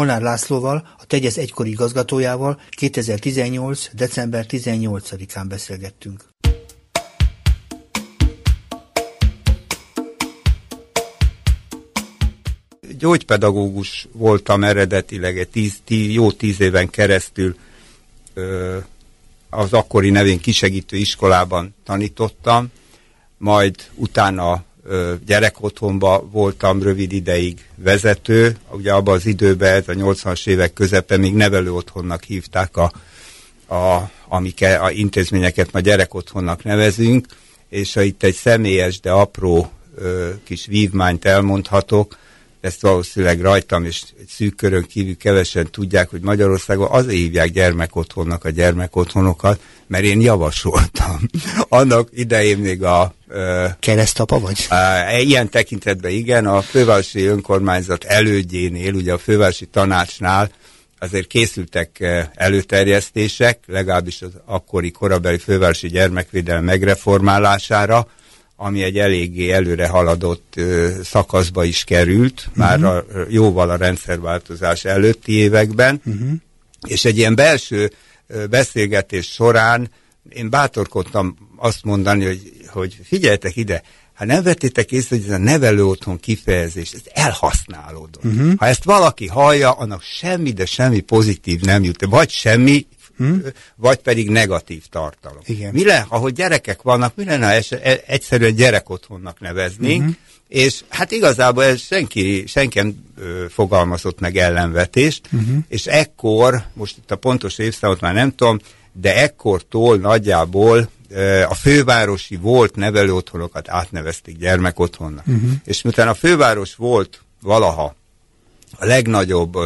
Molnár Lászlóval, a Tegyez egykori igazgatójával 2018. december 18-án beszélgettünk. Gyógypedagógus voltam eredetileg egy tíz, tíz, jó tíz éven keresztül ö, az akkori nevén kisegítő iskolában tanítottam, majd utána gyerekotthonba voltam rövid ideig vezető, ugye abban az időben, ez a 80-as évek közepe még nevelő otthonnak hívták a, a, amik a intézményeket ma gyerekotthonnak nevezünk, és ha itt egy személyes, de apró ö, kis vívmányt elmondhatok, ezt valószínűleg rajtam és egy szűk körön kívül kevesen tudják, hogy Magyarországon azért hívják gyermekotthonnak a gyermekotthonokat, mert én javasoltam. Annak idején még a... Ö, Keresztapa vagy? A, ilyen tekintetben igen, a fővárosi önkormányzat elődjénél, ugye a fővárosi tanácsnál azért készültek előterjesztések, legalábbis az akkori korabeli fővárosi gyermekvédelem megreformálására, ami egy eléggé előre haladott ö, szakaszba is került, uh-huh. már a, jóval a rendszerváltozás előtti években, uh-huh. és egy ilyen belső ö, beszélgetés során én bátorkodtam azt mondani, hogy, hogy figyeljetek ide, ha nem vettétek észre, hogy ez a nevelő otthon kifejezés, ez elhasználódott. Uh-huh. Ha ezt valaki hallja, annak semmi, de semmi pozitív nem jut. Vagy semmi, hmm? vagy pedig negatív tartalom. Igen. Mi lenne, ahogy gyerekek vannak, mi lenne, ha e- egyszerűen gyerekotthonnak neveznénk, uh-huh. és hát igazából ez senki, senki fogalmazott meg ellenvetést, uh-huh. és ekkor, most itt a pontos évszámot már nem tudom, de ekkortól nagyjából a fővárosi volt nevelőotthonokat átnevezték gyermekotthonnak. Uh-huh. És miután a főváros volt valaha a legnagyobb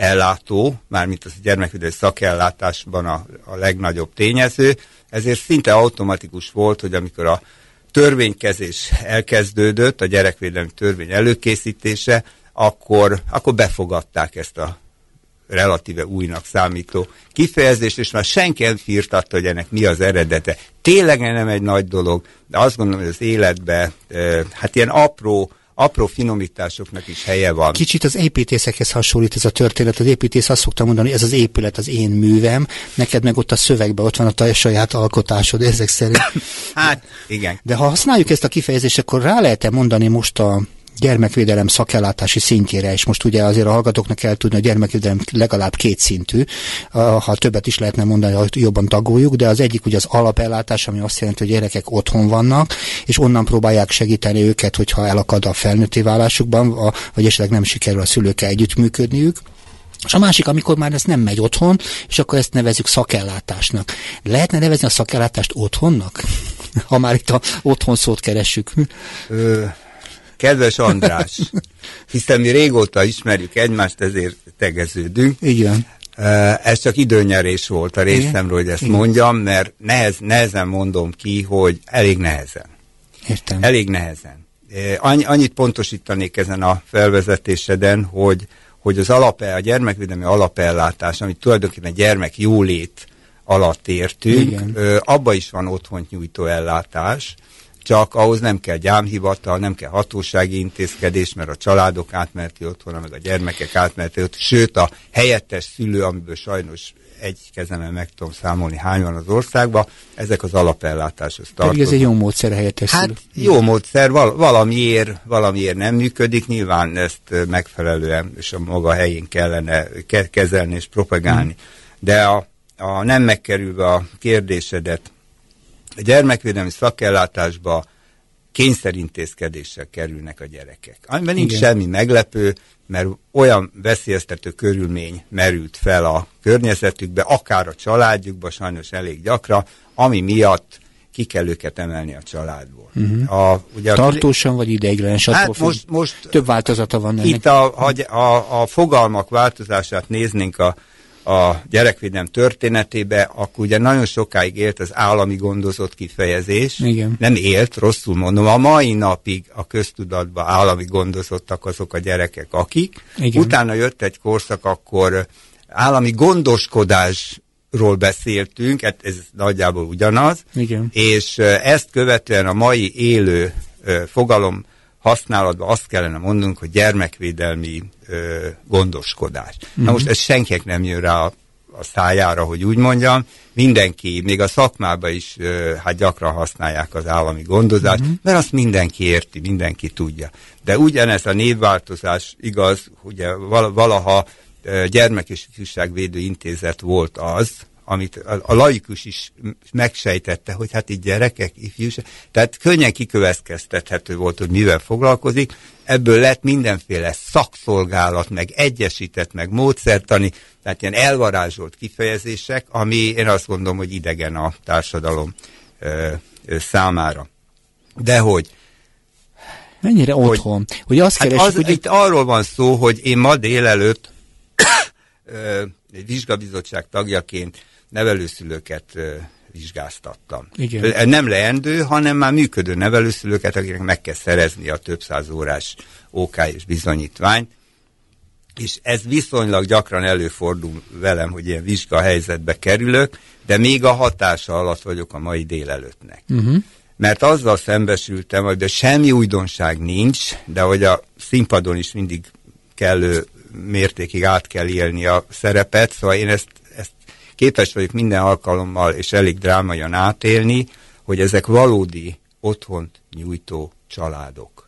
ellátó, mármint az gyermekvédelmi szakellátásban a, a legnagyobb tényező, ezért szinte automatikus volt, hogy amikor a törvénykezés elkezdődött, a gyerekvédelmi törvény előkészítése, akkor, akkor befogadták ezt a relatíve újnak számító kifejezést, és már senki nem firtatta, hogy ennek mi az eredete. Tényleg nem egy nagy dolog, de azt gondolom, hogy az életben hát ilyen apró apró finomításoknak is helye van. Kicsit az építészekhez hasonlít ez a történet. Az építész azt szokta mondani, hogy ez az épület az én művem, neked meg ott a szövegben ott van a te saját alkotásod, ezek szerint. hát, igen. De ha használjuk ezt a kifejezést, akkor rá lehet-e mondani most a gyermekvédelem szakellátási szintjére, és most ugye azért a hallgatóknak kell tudni, a gyermekvédelem legalább két szintű, ha többet is lehetne mondani, hogy jobban tagoljuk, de az egyik ugye az alapellátás, ami azt jelenti, hogy gyerekek otthon vannak, és onnan próbálják segíteni őket, hogyha elakad a felnőtté válásukban, vagy esetleg nem sikerül a szülőkkel együttműködniük. És a másik, amikor már ez nem megy otthon, és akkor ezt nevezük szakellátásnak. Lehetne nevezni a szakellátást otthonnak? Ha már itt a otthon szót keressük. Ö, Kedves András, hiszen mi régóta ismerjük egymást, ezért tegeződünk. Igen. Ez csak időnyerés volt a részemről, hogy ezt Igen. mondjam, mert nehez, nehezen mondom ki, hogy elég nehezen. Értem. Elég nehezen. Annyi, annyit pontosítanék ezen a felvezetéseden, hogy, hogy az alap, a gyermekvédelmi alapellátás, amit tulajdonképpen gyermek jólét alatt értünk, Igen. abba is van otthont nyújtó ellátás, csak ahhoz nem kell gyámhivatal, nem kell hatósági intézkedés, mert a családok átmerti otthon, meg a gyermekek átmerti otthon, sőt a helyettes szülő, amiből sajnos egy kezemen meg tudom számolni, hány van az országban, ezek az alapellátáshoz tartoznak. Pedig ez egy jó módszer helyettes Hát szülő. jó módszer, val valamiért, valamiért nem működik, nyilván ezt megfelelően és a maga helyén kellene ke kezelni és propagálni. Hmm. De a, a nem megkerülve a kérdésedet, a gyermekvédelmi szakellátásba kényszerintézkedéssel kerülnek a gyerekek. Amiben nincs Igen. semmi meglepő, mert olyan veszélyeztető körülmény merült fel a környezetükbe, akár a családjukba, sajnos elég gyakran, ami miatt ki kell őket emelni a családból. Uh-huh. A, ugye Tartósan a, vagy ideiglenes? Hát most, most több változata van ennek. Itt a, a, a, a fogalmak változását néznénk a a gyerekvédelem történetébe, akkor ugye nagyon sokáig élt az állami gondozott kifejezés. Igen. Nem élt, rosszul mondom, a mai napig a köztudatban állami gondozottak azok a gyerekek, akik. Igen. Utána jött egy korszak, akkor állami gondoskodásról beszéltünk, hát ez nagyjából ugyanaz, Igen. és ezt követően a mai élő fogalom használatban azt kellene mondanunk, hogy gyermekvédelmi ö, gondoskodás. Mm-hmm. Na mhm. most ez senkinek nem jön rá a, a szájára, hogy úgy mondjam, mindenki, még a szakmában is ö, hát gyakran használják az állami gondozást, mm-hmm. mert azt mindenki érti, mindenki tudja. De ugyanez a névváltozás igaz, ugye valaha gyermek és ifjúságvédő intézet volt az, amit a, a laikus is megsejtette, hogy hát itt gyerekek, ifjúság, tehát könnyen kikövetkeztethető volt, hogy mivel foglalkozik, ebből lett mindenféle szakszolgálat, meg egyesített, meg módszertani, tehát ilyen elvarázsolt kifejezések, ami én azt gondolom, hogy idegen a társadalom ö, ö, számára. De hogy Mennyire hogy, otthon? Hogy azt hát keresik, az, hogy... Itt arról van szó, hogy én ma délelőtt egy vizsgabizottság tagjaként nevelőszülőket vizsgáztattam. Igen. Nem leendő, hanem már működő nevelőszülőket, akiknek meg kell szerezni a több száz órás OK és bizonyítványt. És ez viszonylag gyakran előfordul velem, hogy ilyen vizsga helyzetbe kerülök, de még a hatása alatt vagyok a mai délelőttnek. Uh-huh. Mert azzal szembesültem, hogy de semmi újdonság nincs, de hogy a színpadon is mindig kellő mértékig át kell élni a szerepet, szóval én ezt, ezt képes vagyok minden alkalommal és elég drámaian átélni, hogy ezek valódi otthont nyújtó családok.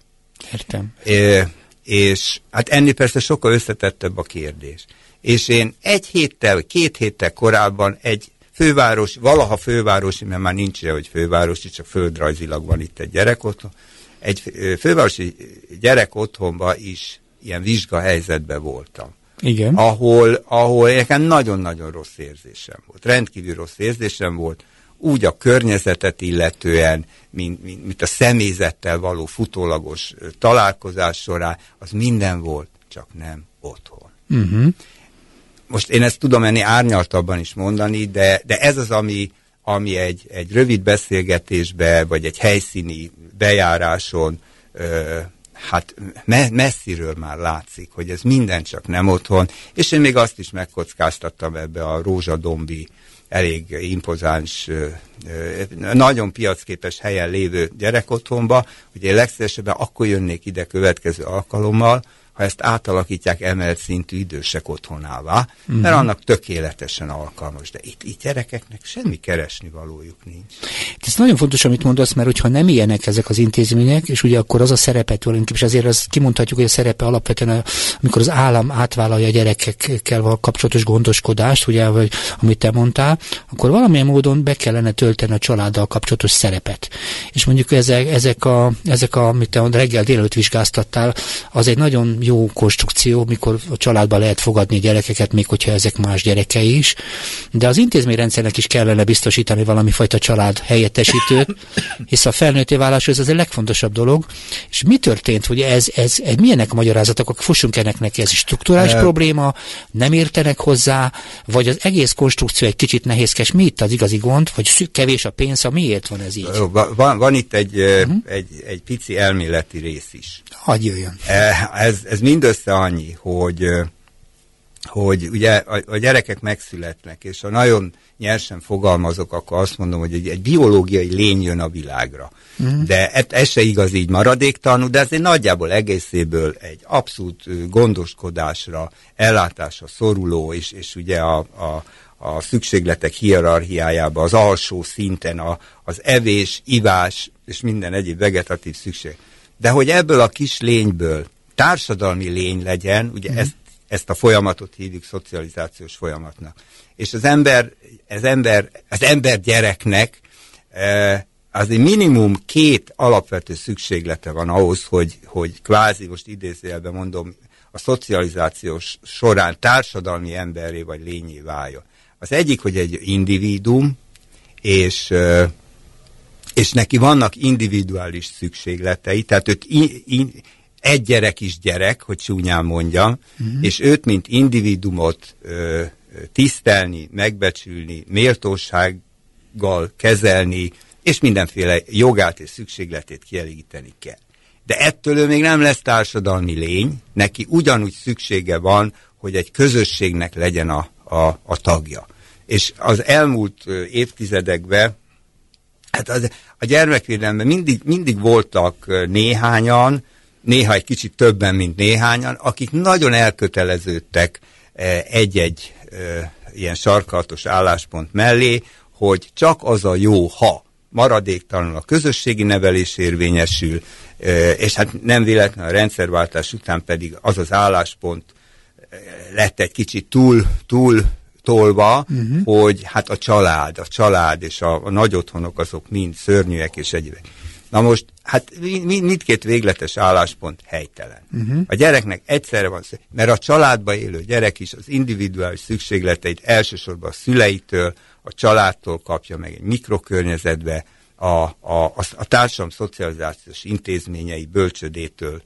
Értem. É, és hát ennél persze sokkal összetettebb a kérdés. És én egy héttel, két héttel korábban egy főváros, valaha fővárosi, mert már nincs hogy fővárosi, csak földrajzilag van itt egy gyerek otthon, egy fővárosi gyerek otthonba is ilyen vizsgahelyzetben voltam. Igen. Ahol, ahol nekem nagyon-nagyon rossz érzésem volt. Rendkívül rossz érzésem volt, úgy a környezetet illetően, mint, mint, mint a személyzettel való futólagos találkozás során, az minden volt, csak nem otthon. Uh-huh. Most én ezt tudom enni árnyaltabban is mondani, de, de ez az, ami, ami egy, egy rövid beszélgetésbe, vagy egy helyszíni bejáráson ö, hát me messziről már látszik, hogy ez minden csak nem otthon, és én még azt is megkockáztattam ebbe a rózsadombi elég impozáns, nagyon piacképes helyen lévő gyerekotthonba, hogy én legszívesebben akkor jönnék ide következő alkalommal, ha ezt átalakítják emelt szintű idősek otthonává, uh-huh. mert annak tökéletesen alkalmas. De itt, itt gyerekeknek semmi keresni valójuk nincs. Ez nagyon fontos, amit mondasz, mert hogyha nem ilyenek ezek az intézmények, és ugye akkor az a szerepet tulajdonképpen, és azért azt kimondhatjuk, hogy a szerepe alapvetően, amikor az állam átvállalja a gyerekekkel kapcsolatos gondoskodást, ugye, vagy amit te mondtál, akkor valamilyen módon be kellene tölteni a családdal kapcsolatos szerepet. És mondjuk ezek, ezek a, ezek a amit te reggel délelőtt vizsgáztattál, az egy nagyon jó konstrukció, mikor a családban lehet fogadni gyerekeket, még hogyha ezek más gyerekei is, de az intézményrendszernek is kellene biztosítani valami fajta család helyettesítőt, hisz a felnőtté válás ez az a legfontosabb dolog. És mi történt, hogy ez, ez, ez milyenek a magyarázatok, fussunk ennek neki, ez strukturális probléma, nem értenek hozzá, vagy az egész konstrukció egy kicsit nehézkes, mi itt az igazi gond, vagy kevés a pénz, miért van ez így? Van, van itt egy, uh-huh. egy, egy pici elméleti rész is. Hagy jöjjön. Ez, ez mindössze annyi, hogy, hogy ugye a, a gyerekek megszületnek, és ha nagyon nyersen fogalmazok, akkor azt mondom, hogy egy, egy biológiai lény jön a világra. Mm. De ez, ez se igaz így maradéktalanul, de ez egy nagyjából egészéből egy abszolút gondoskodásra, ellátásra szoruló, és, és ugye a, a, a szükségletek hierarchiájába, az alsó szinten a, az evés, ivás és minden egyéb vegetatív szükség. De hogy ebből a kis lényből társadalmi lény legyen, ugye uh-huh. ezt, ezt a folyamatot hívjuk szocializációs folyamatnak. És az ember, az ember, az ember gyereknek e, az egy minimum két alapvető szükséglete van ahhoz, hogy, hogy kvázi, most idézőjelben mondom, a szocializációs során társadalmi emberré vagy lényé váljon. Az egyik, hogy egy individuum, és, e, és neki vannak individuális szükségletei, tehát őt in, in, egy gyerek is gyerek, hogy csúnyán mondjam, uh-huh. és őt, mint individumot ö, tisztelni, megbecsülni, méltósággal kezelni, és mindenféle jogát és szükségletét kielégíteni kell. De ettől ő még nem lesz társadalmi lény, neki ugyanúgy szüksége van, hogy egy közösségnek legyen a, a, a tagja. És az elmúlt évtizedekben, hát az, a gyermekvédelemben mindig, mindig voltak néhányan, néha egy kicsit többen, mint néhányan, akik nagyon elköteleződtek egy-egy ilyen sarkalatos álláspont mellé, hogy csak az a jó, ha maradéktalanul a közösségi nevelés érvényesül, és hát nem véletlen a rendszerváltás után pedig az az álláspont lett egy kicsit túl, túl tolva, uh-huh. hogy hát a család, a család és a, a nagy otthonok azok mind szörnyűek és egyébek. Na most, hát mindkét végletes álláspont helytelen. Uh-huh. A gyereknek egyszerre van szó, mert a családba élő gyerek is az individuális szükségleteit elsősorban a szüleitől, a családtól kapja meg egy mikrokörnyezetbe, a, a, a, a társadalom szocializációs intézményei bölcsödétől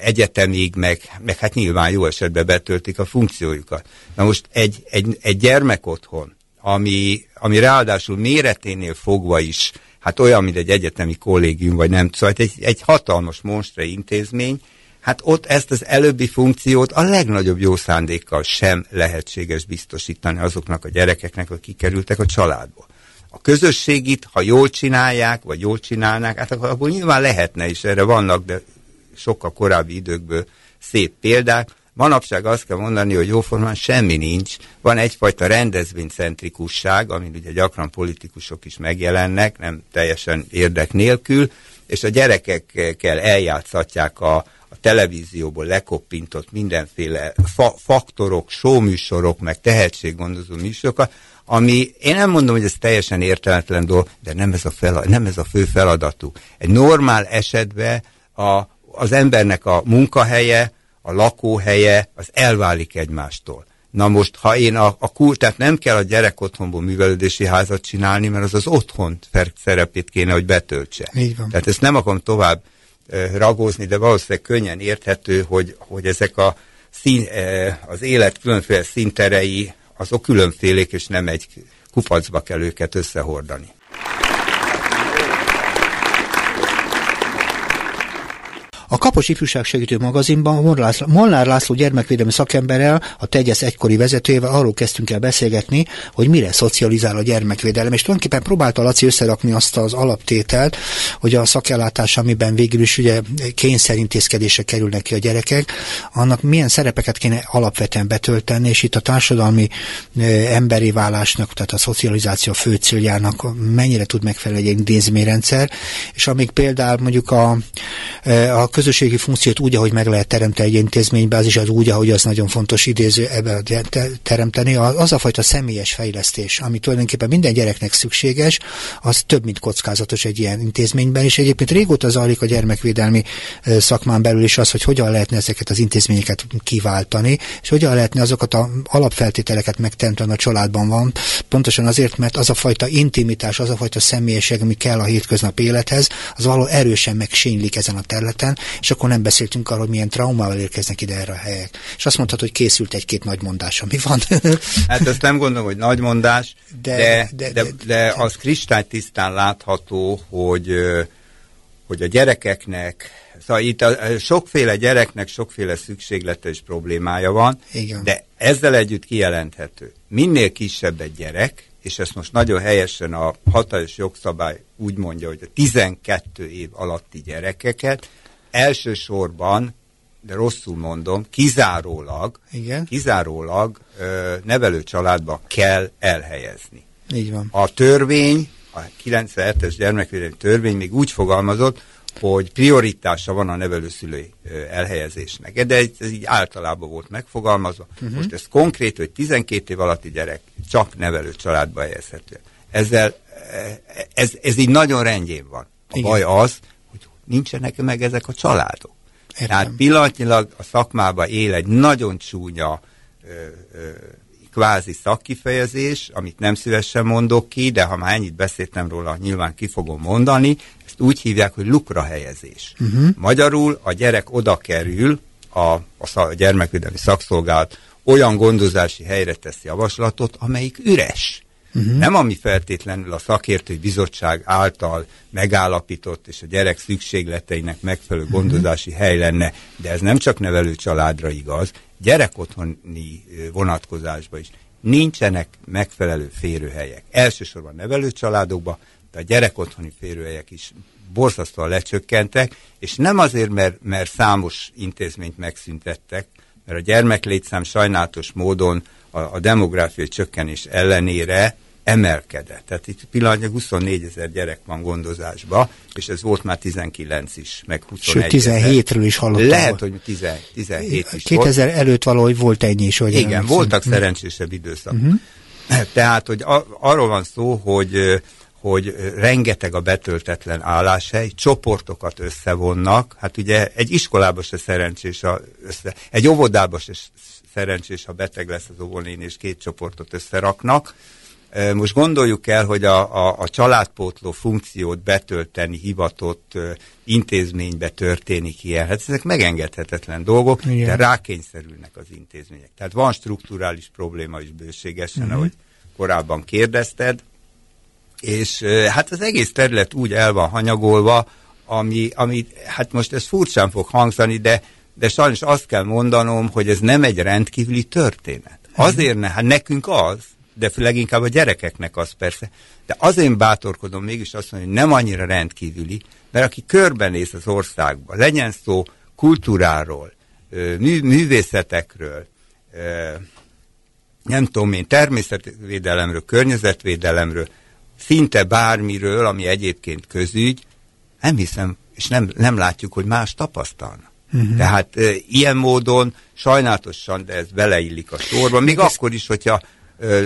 egyetemig, meg, meg hát nyilván jó esetben betöltik a funkciójukat. Na most egy, egy, egy gyermek otthon, ami, ami ráadásul méreténél fogva is, hát olyan, mint egy egyetemi kollégium, vagy nem, szóval egy, egy hatalmas monstre intézmény, hát ott ezt az előbbi funkciót a legnagyobb jó szándékkal sem lehetséges biztosítani azoknak a gyerekeknek, akik kerültek a családból. A közösségit, ha jól csinálják, vagy jól csinálnák, hát akkor, akkor nyilván lehetne is, erre vannak, de sokkal korábbi időkből szép példák. Manapság azt kell mondani, hogy jóformán semmi nincs. Van egyfajta rendezvénycentrikusság, amin ugye gyakran politikusok is megjelennek, nem teljesen érdek nélkül, és a gyerekekkel eljátszatják a, a televízióból lekoppintott mindenféle fa faktorok, showműsorok, meg tehetséggondozó műsorokat, ami én nem mondom, hogy ez teljesen érteletlen dolog, de nem ez a, fel, nem ez a fő feladatuk. Egy normál esetben a, az embernek a munkahelye, a lakóhelye, az elválik egymástól. Na most, ha én a, a kult, tehát nem kell a gyerek otthonból művelődési házat csinálni, mert az az otthon szerepét kéne, hogy betöltse. Így van. Tehát ezt nem akarom tovább ragózni, de valószínűleg könnyen érthető, hogy, hogy ezek a szín, az élet különféle szinterei, azok különfélék, és nem egy kupacba kell őket összehordani. A Kapos Ifjúság Segítő magazinban Molnár László gyermekvédelmi szakemberrel, a Tegyesz egykori vezetőjével arról kezdtünk el beszélgetni, hogy mire szocializál a gyermekvédelem, és tulajdonképpen próbálta Laci összerakni azt az alaptételt, hogy a szakellátás, amiben végül is ugye kényszerintézkedésre kerülnek ki a gyerekek, annak milyen szerepeket kéne alapvetően betölteni, és itt a társadalmi emberi válásnak, tehát a szocializáció fő céljának mennyire tud megfelelni egy intézményrendszer, és amíg például mondjuk a, a közösségi funkciót úgy, ahogy meg lehet teremteni egy intézménybe, az úgy, ahogy az nagyon fontos idéző ebbe teremteni, az a fajta személyes fejlesztés, ami tulajdonképpen minden gyereknek szükséges, az több, mint kockázatos egy ilyen intézményben, és egyébként régóta zajlik a gyermekvédelmi szakmán belül is az, hogy hogyan lehetne ezeket az intézményeket kiváltani, és hogyan lehetne azokat a alapfeltételeket megteremteni a családban van, pontosan azért, mert az a fajta intimitás, az a fajta személyesség, ami kell a hétköznap élethez, az való erősen megsénylik ezen a területen, és akkor nem beszéltünk arról, milyen traumával érkeznek ide erre a helyek. És azt mondhatod, hogy készült egy-két nagy mondás, ami van. hát ezt nem gondolom, hogy nagy mondás, de, de, de, de, de, de az kristálytisztán látható, hogy, hogy a gyerekeknek, szóval itt a, sokféle gyereknek sokféle szükséglete és problémája van, Igen. de ezzel együtt kijelenthető. Minél kisebb egy gyerek, és ezt most nagyon helyesen a hatályos jogszabály úgy mondja, hogy a 12 év alatti gyerekeket elsősorban, de rosszul mondom, kizárólag, Igen. kizárólag ö, nevelő családba kell elhelyezni. Így van. A törvény, a 97-es gyermekvédelmi törvény még úgy fogalmazott, hogy prioritása van a nevelőszülői elhelyezésnek. De ez, ez így általában volt megfogalmazva. Uh-huh. Most ez konkrét, hogy 12 év alatti gyerek csak nevelő családba helyezhető. Ezzel, ez, ez így nagyon rendjén van. A Igen. baj az, nincsenek meg ezek a családok. Értem. Tehát pillanatnyilag a szakmában él egy nagyon csúnya ö, ö, kvázi szakkifejezés, amit nem szívesen mondok ki, de ha már ennyit beszéltem róla, nyilván ki fogom mondani, ezt úgy hívják, hogy lukra helyezés. Uh-huh. Magyarul a gyerek oda kerül, a, a gyermekvédelmi szakszolgálat olyan gondozási helyre tesz javaslatot, amelyik üres. Uh-huh. Nem ami feltétlenül a szakértői bizottság által megállapított és a gyerek szükségleteinek megfelelő uh-huh. gondozási hely lenne, de ez nem csak nevelő családra igaz, gyerekotthoni vonatkozásban is nincsenek megfelelő férőhelyek. Elsősorban nevelő családokban, de a gyerekotthoni férőhelyek is borzasztóan lecsökkentek, és nem azért, mert, mert számos intézményt megszüntettek, mert a gyermeklétszám sajnálatos módon a, a demográfiai csökkenés ellenére emelkedett. Tehát itt pillanatnyilag 24 ezer gyerek van gondozásba, és ez volt már 19 is, meg 21 Sőt, 17-ről is hallottam. Lehet, hogy 10, 17 is 2000 volt. előtt valahogy volt ennyi is. Hogy Igen, voltak szerencsésebb időszak. Uh-huh. Tehát, hogy a, arról van szó, hogy hogy rengeteg a betöltetlen álláshely, csoportokat összevonnak, hát ugye egy iskolába se szerencsés, a össze, egy óvodába se szerencsés, ha beteg lesz az óvonén, és két csoportot összeraknak. Most gondoljuk el, hogy a, a, a családpótló funkciót betölteni hivatott intézménybe történik ilyen. Hát ezek megengedhetetlen dolgok, Igen. de rákényszerülnek az intézmények. Tehát van strukturális probléma is bőségesen, uh-huh. ahogy korábban kérdezted, és hát az egész terület úgy el van hanyagolva, ami, ami hát most ez furcsán fog hangzani, de, de sajnos azt kell mondanom, hogy ez nem egy rendkívüli történet. Azért ne, hát nekünk az, de leginkább a gyerekeknek az persze. De azért bátorkodom mégis azt mondani, hogy nem annyira rendkívüli, mert aki körbenéz az országba, legyen szó kultúráról, mű, művészetekről, nem tudom én, természetvédelemről, környezetvédelemről, szinte bármiről, ami egyébként közügy, nem hiszem, és nem, nem látjuk, hogy más tapasztalna. Uh-huh. Tehát e, ilyen módon sajnálatosan, de ez beleillik a sorba, még ez... akkor is, hogyha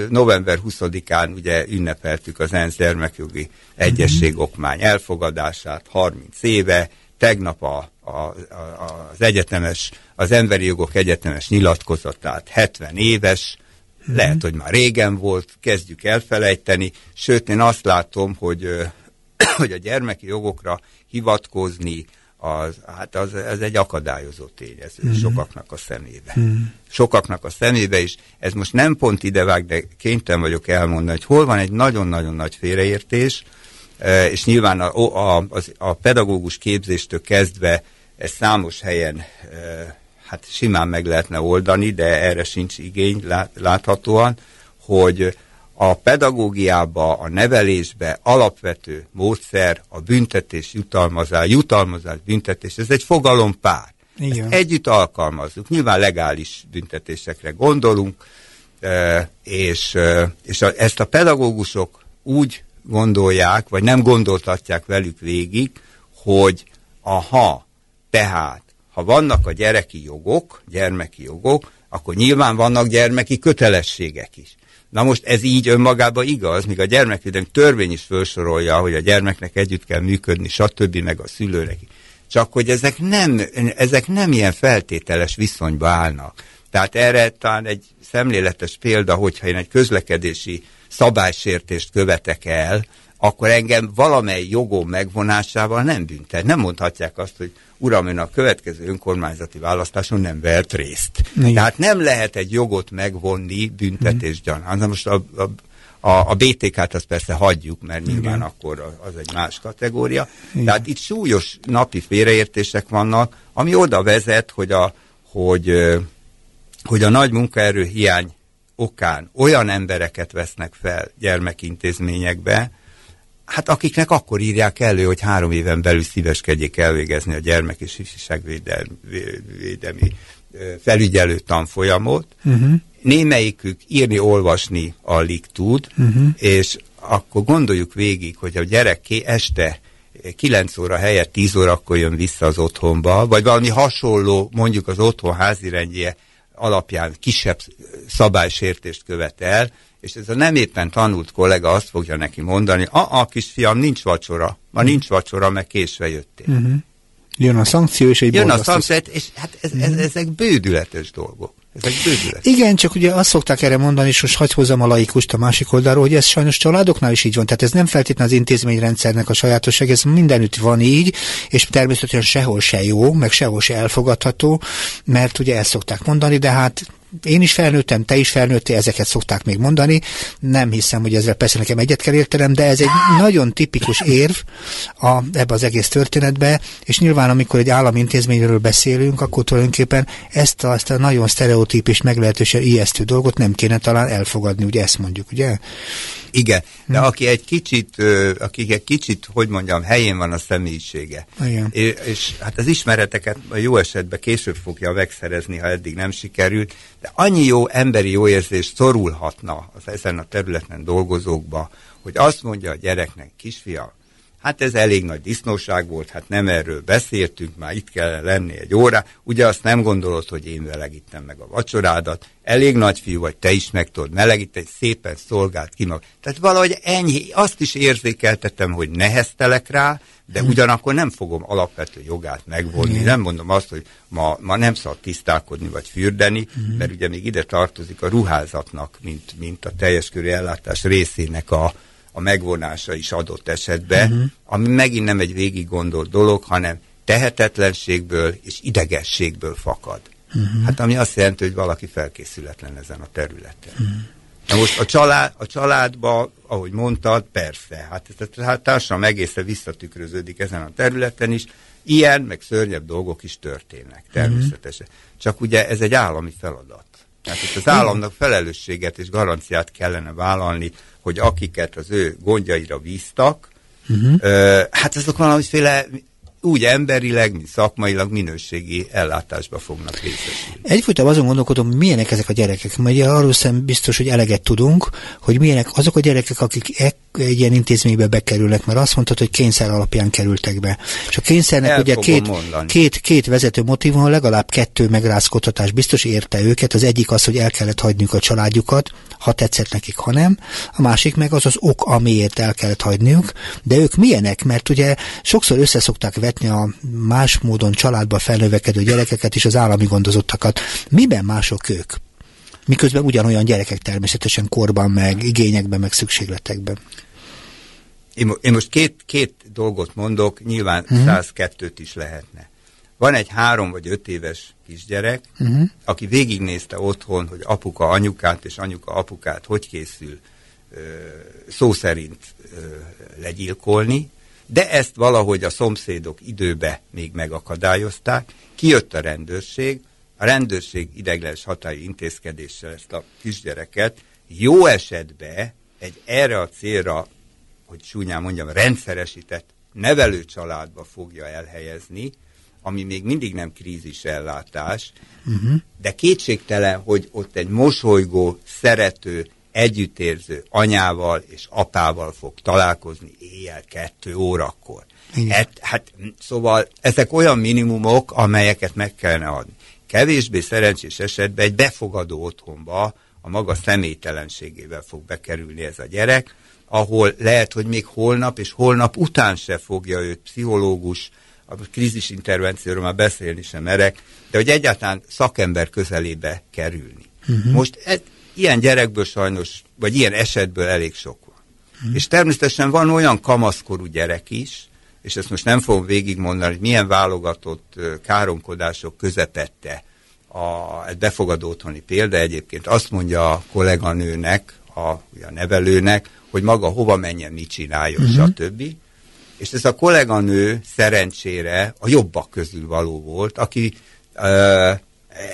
november 20-án ugye ünnepeltük az ENSZ gyermekjogi egyesség uh-huh. okmány elfogadását 30 éve, tegnap a, a, a, az egyetemes, az emberi jogok egyetemes nyilatkozatát 70 éves, Mm-hmm. Lehet, hogy már régen volt, kezdjük elfelejteni, sőt én azt látom, hogy, hogy a gyermeki jogokra hivatkozni, az, hát az, ez egy akadályozó tényező mm. sokaknak a szemébe. Mm. Sokaknak a szemébe is. Ez most nem pont idevág, de kénytelen vagyok elmondani, hogy hol van egy nagyon-nagyon nagy félreértés, és nyilván a, a, a, a pedagógus képzéstől kezdve ez számos helyen hát simán meg lehetne oldani, de erre sincs igény láthatóan, hogy a pedagógiába, a nevelésbe alapvető módszer a büntetés, jutalmazás, jutalmazás, büntetés, ez egy fogalompár. Igen. Ezt együtt alkalmazzuk. Nyilván legális büntetésekre gondolunk, és, és ezt a pedagógusok úgy gondolják, vagy nem gondoltatják velük végig, hogy aha, tehát ha vannak a gyereki jogok, gyermeki jogok, akkor nyilván vannak gyermeki kötelességek is. Na most ez így önmagában igaz, míg a gyermekvédelmi törvény is felsorolja, hogy a gyermeknek együtt kell működni, stb. meg a szülőnek. Csak hogy ezek nem, ezek nem ilyen feltételes viszonyba állnak. Tehát erre talán egy szemléletes példa, hogyha én egy közlekedési szabálysértést követek el, akkor engem valamely jogom megvonásával nem büntet. Nem mondhatják azt, hogy uram, ön a következő önkormányzati választáson nem vett részt. Igen. Tehát nem lehet egy jogot megvonni büntetés gyanán. Na most a, a, a, a BTK-t azt persze hagyjuk, mert nyilván Igen. akkor az egy más kategória. Igen. Tehát itt súlyos napi félreértések vannak, ami oda vezet, hogy a, hogy, hogy a nagy munkaerő hiány okán olyan embereket vesznek fel gyermekintézményekbe, hát akiknek akkor írják elő, hogy három éven belül szíveskedjék elvégezni a gyermek és ifjúságvédelmi felügyelő tanfolyamot. Uh-huh. Némelyikük írni, olvasni alig tud, uh-huh. és akkor gondoljuk végig, hogy a gyerek este 9 óra helyett 10 órakor jön vissza az otthonba, vagy valami hasonló, mondjuk az otthon házirendje alapján kisebb szabálysértést követ el, és ez a nem éppen tanult kollega azt fogja neki mondani, a, a kisfiam, nincs vacsora, ma nincs vacsora, mert késve jöttél. Uh-huh. Jön a szankció, és egy Jön a szankció, és hát ez, ez, ezek bődületes dolgok. Ezek bődületes. Igen, csak ugye azt szokták erre mondani, és most hagyj hozzam a laikust a másik oldalról, hogy ez sajnos családoknál is így van. Tehát ez nem feltétlenül az intézményrendszernek a sajátosság, ez mindenütt van így, és természetesen sehol se jó, meg sehol se elfogadható, mert ugye ezt szokták mondani, de hát én is felnőttem, te is felnőttél, ezeket szokták még mondani. Nem hiszem, hogy ezzel persze nekem egyet kell értenem, de ez egy nagyon tipikus érv a, ebbe az egész történetbe, és nyilván amikor egy államintézményről beszélünk, akkor tulajdonképpen ezt a, ezt a nagyon sztereotíp és meglehetősen ijesztő dolgot nem kéne talán elfogadni, ugye ezt mondjuk, ugye? Igen, de hm. aki egy kicsit, aki egy kicsit, hogy mondjam, helyén van a személyisége. Igen. És, és hát az ismereteket a jó esetben később fogja megszerezni, ha eddig nem sikerült, de annyi jó emberi jó érzés szorulhatna az ezen a területen dolgozókba, hogy azt mondja a gyereknek, kisfia, Hát ez elég nagy disznóság volt, hát nem erről beszéltünk, már itt kell lenni egy óra. Ugye azt nem gondolod, hogy én melegítem meg a vacsorádat, elég nagy fiú vagy, te is meg tudod melegíteni, szépen szolgált ki mag. Tehát valahogy ennyi, azt is érzékeltetem, hogy neheztelek rá, de hmm. ugyanakkor nem fogom alapvető jogát megvonni. Nem mondom azt, hogy ma, ma nem szabad tisztálkodni vagy fürdeni, hmm. mert ugye még ide tartozik a ruházatnak, mint, mint a teljes körű ellátás részének a, a megvonása is adott esetben, uh-huh. ami megint nem egy végig gondolt dolog, hanem tehetetlenségből és idegességből fakad. Uh-huh. Hát ami azt jelenti, hogy valaki felkészületlen ezen a területen. Uh-huh. Na most a, család, a családba, ahogy mondtad, persze, hát ez a hát társadalom egészen visszatükröződik ezen a területen is, ilyen, meg szörnyebb dolgok is történnek, természetesen. Uh-huh. Csak ugye ez egy állami feladat. Tehát itt az államnak felelősséget és garanciát kellene vállalni hogy akiket az ő gondjaira víztak, uh-huh. hát azok valamiféle úgy emberileg, mint szakmailag minőségi ellátásba fognak részesülni. Egyfolytában azon gondolkodom, milyenek ezek a gyerekek. Mert arról szem biztos, hogy eleget tudunk, hogy milyenek azok a gyerekek, akik e- egy ilyen intézménybe bekerülnek, mert azt mondtad, hogy kényszer alapján kerültek be. És a kényszernek El ugye két, két, két vezető motivum, legalább kettő megrázkodtatás biztos érte őket. Az egyik az, hogy el kellett hagyniuk a családjukat, ha tetszett nekik, ha nem. A másik meg az az ok, amiért el kellett hagyniuk. De ők milyenek? Mert ugye sokszor összeszokták vetni a más módon családba felnövekedő gyerekeket és az állami gondozottakat. Miben mások ők? Miközben ugyanolyan gyerekek természetesen korban, meg igényekben, meg szükségletekben. Én, én most két, két dolgot mondok, nyilván uh-huh. Mhm. 102-t is lehetne. Van egy három vagy öt éves kisgyerek, uh-huh. aki végignézte otthon, hogy apuka anyukát és anyuka apukát hogy készül szó szerint legyilkolni, de ezt valahogy a szomszédok időbe még megakadályozták. Kijött a rendőrség, a rendőrség ideglenes hatályú intézkedéssel ezt a kisgyereket jó esetben egy erre a célra, hogy súnyán mondjam, rendszeresített nevelő családba fogja elhelyezni, ami még mindig nem krízisellátás, uh-huh. de kétségtelen, hogy ott egy mosolygó, szerető, együttérző anyával és apával fog találkozni éjjel kettő órakor. Et, hát, szóval ezek olyan minimumok, amelyeket meg kellene adni. Kevésbé szerencsés esetben egy befogadó otthonba a maga személytelenségével fog bekerülni ez a gyerek, ahol lehet, hogy még holnap és holnap után se fogja őt pszichológus, a krízisintervencióról már beszélni sem merek, de hogy egyáltalán szakember közelébe kerülni. Uh-huh. Most ez, ilyen gyerekből sajnos, vagy ilyen esetből elég sok van. Uh-huh. És természetesen van olyan kamaszkorú gyerek is, és ezt most nem fogom végigmondani, hogy milyen válogatott káromkodások közepette a, befogadó otthoni példa egyébként. Azt mondja a kolléganőnek, a, a nevelőnek, hogy maga hova menjen, mit csináljon, uh-huh. stb. És ez a kolléganő szerencsére a jobbak közül való volt, aki uh,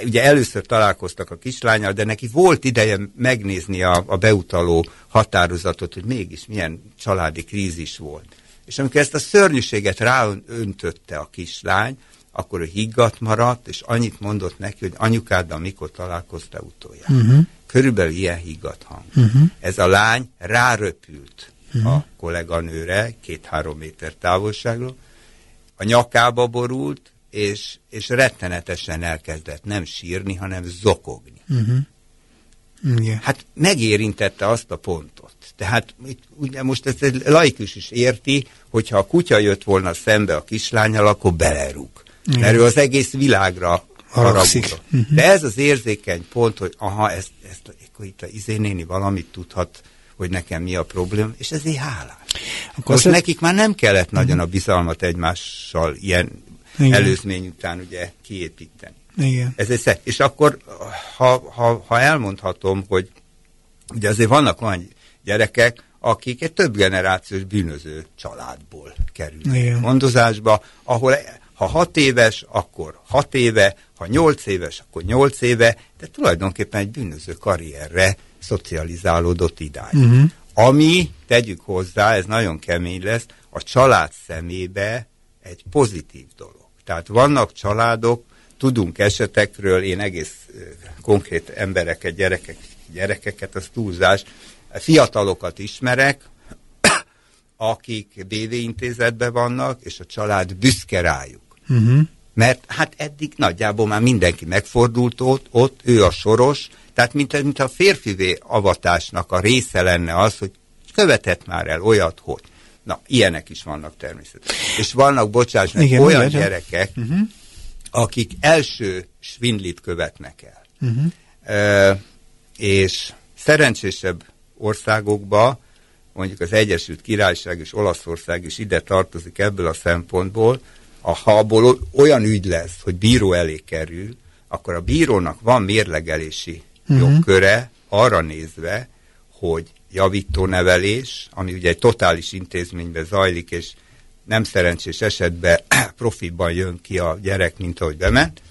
ugye először találkoztak a kislányal, de neki volt ideje megnézni a, a beutaló határozatot, hogy mégis milyen családi krízis volt. És amikor ezt a szörnyűséget ráöntötte a kislány, akkor ő higgadt maradt, és annyit mondott neki, hogy anyukáddal mikor találkozta utoljára. Uh-huh. Körülbelül ilyen higgadt hang. Uh-huh. Ez a lány ráröpült uh-huh. a kolléganőre, két-három méter távolságról, a nyakába borult, és, és rettenetesen elkezdett nem sírni, hanem zokogni. Uh-huh. Yeah. Hát megérintette azt a pontot. Tehát ugye most ezt egy laikus is érti, hogyha a kutya jött volna szembe a kislányal, akkor belerúg. Igen. Mert ő az egész világra haragudott. Uh-huh. De ez az érzékeny pont, hogy aha, ezt, ezt akkor itt a izénéni valamit tudhat, hogy nekem mi a probléma, és ezért hálás. Akkor Most ez... nekik már nem kellett uh-huh. nagyon a bizalmat egymással ilyen Igen. előzmény után ugye kiépíteni. Igen. Ez egy És akkor, ha, ha, ha elmondhatom, hogy ugye azért vannak olyan gyerekek, akik egy több generációs bűnöző családból kerülnek gondozásba, ahol ha hat éves, akkor hat éve, ha nyolc éves, akkor nyolc éve, de tulajdonképpen egy bűnöző karrierre szocializálódott idáig. Uh-huh. Ami, tegyük hozzá, ez nagyon kemény lesz, a család szemébe egy pozitív dolog. Tehát vannak családok, tudunk esetekről, én egész konkrét embereket, gyerekek, gyerekeket, az túlzás, fiatalokat ismerek, akik BV intézetben vannak, és a család büszke rájuk. Uh-huh. Mert hát eddig nagyjából már mindenki megfordult ott, ott ő a soros, tehát mint, mint a férfivé avatásnak a része lenne az, hogy követett már el olyat, hogy. Na, ilyenek is vannak természetesen. És vannak, bocsáss meg, Igen, olyan igen. gyerekek, uh-huh. akik első svindlit követnek el. Uh-huh. E, és szerencsésebb országokba, mondjuk az Egyesült Királyság és Olaszország is ide tartozik ebből a szempontból, ha abból olyan ügy lesz, hogy bíró elé kerül, akkor a bírónak van mérlegelési uh-huh. jogköre arra nézve, hogy javító nevelés, ami ugye egy totális intézményben zajlik, és nem szerencsés esetben profiban jön ki a gyerek, mint ahogy bement,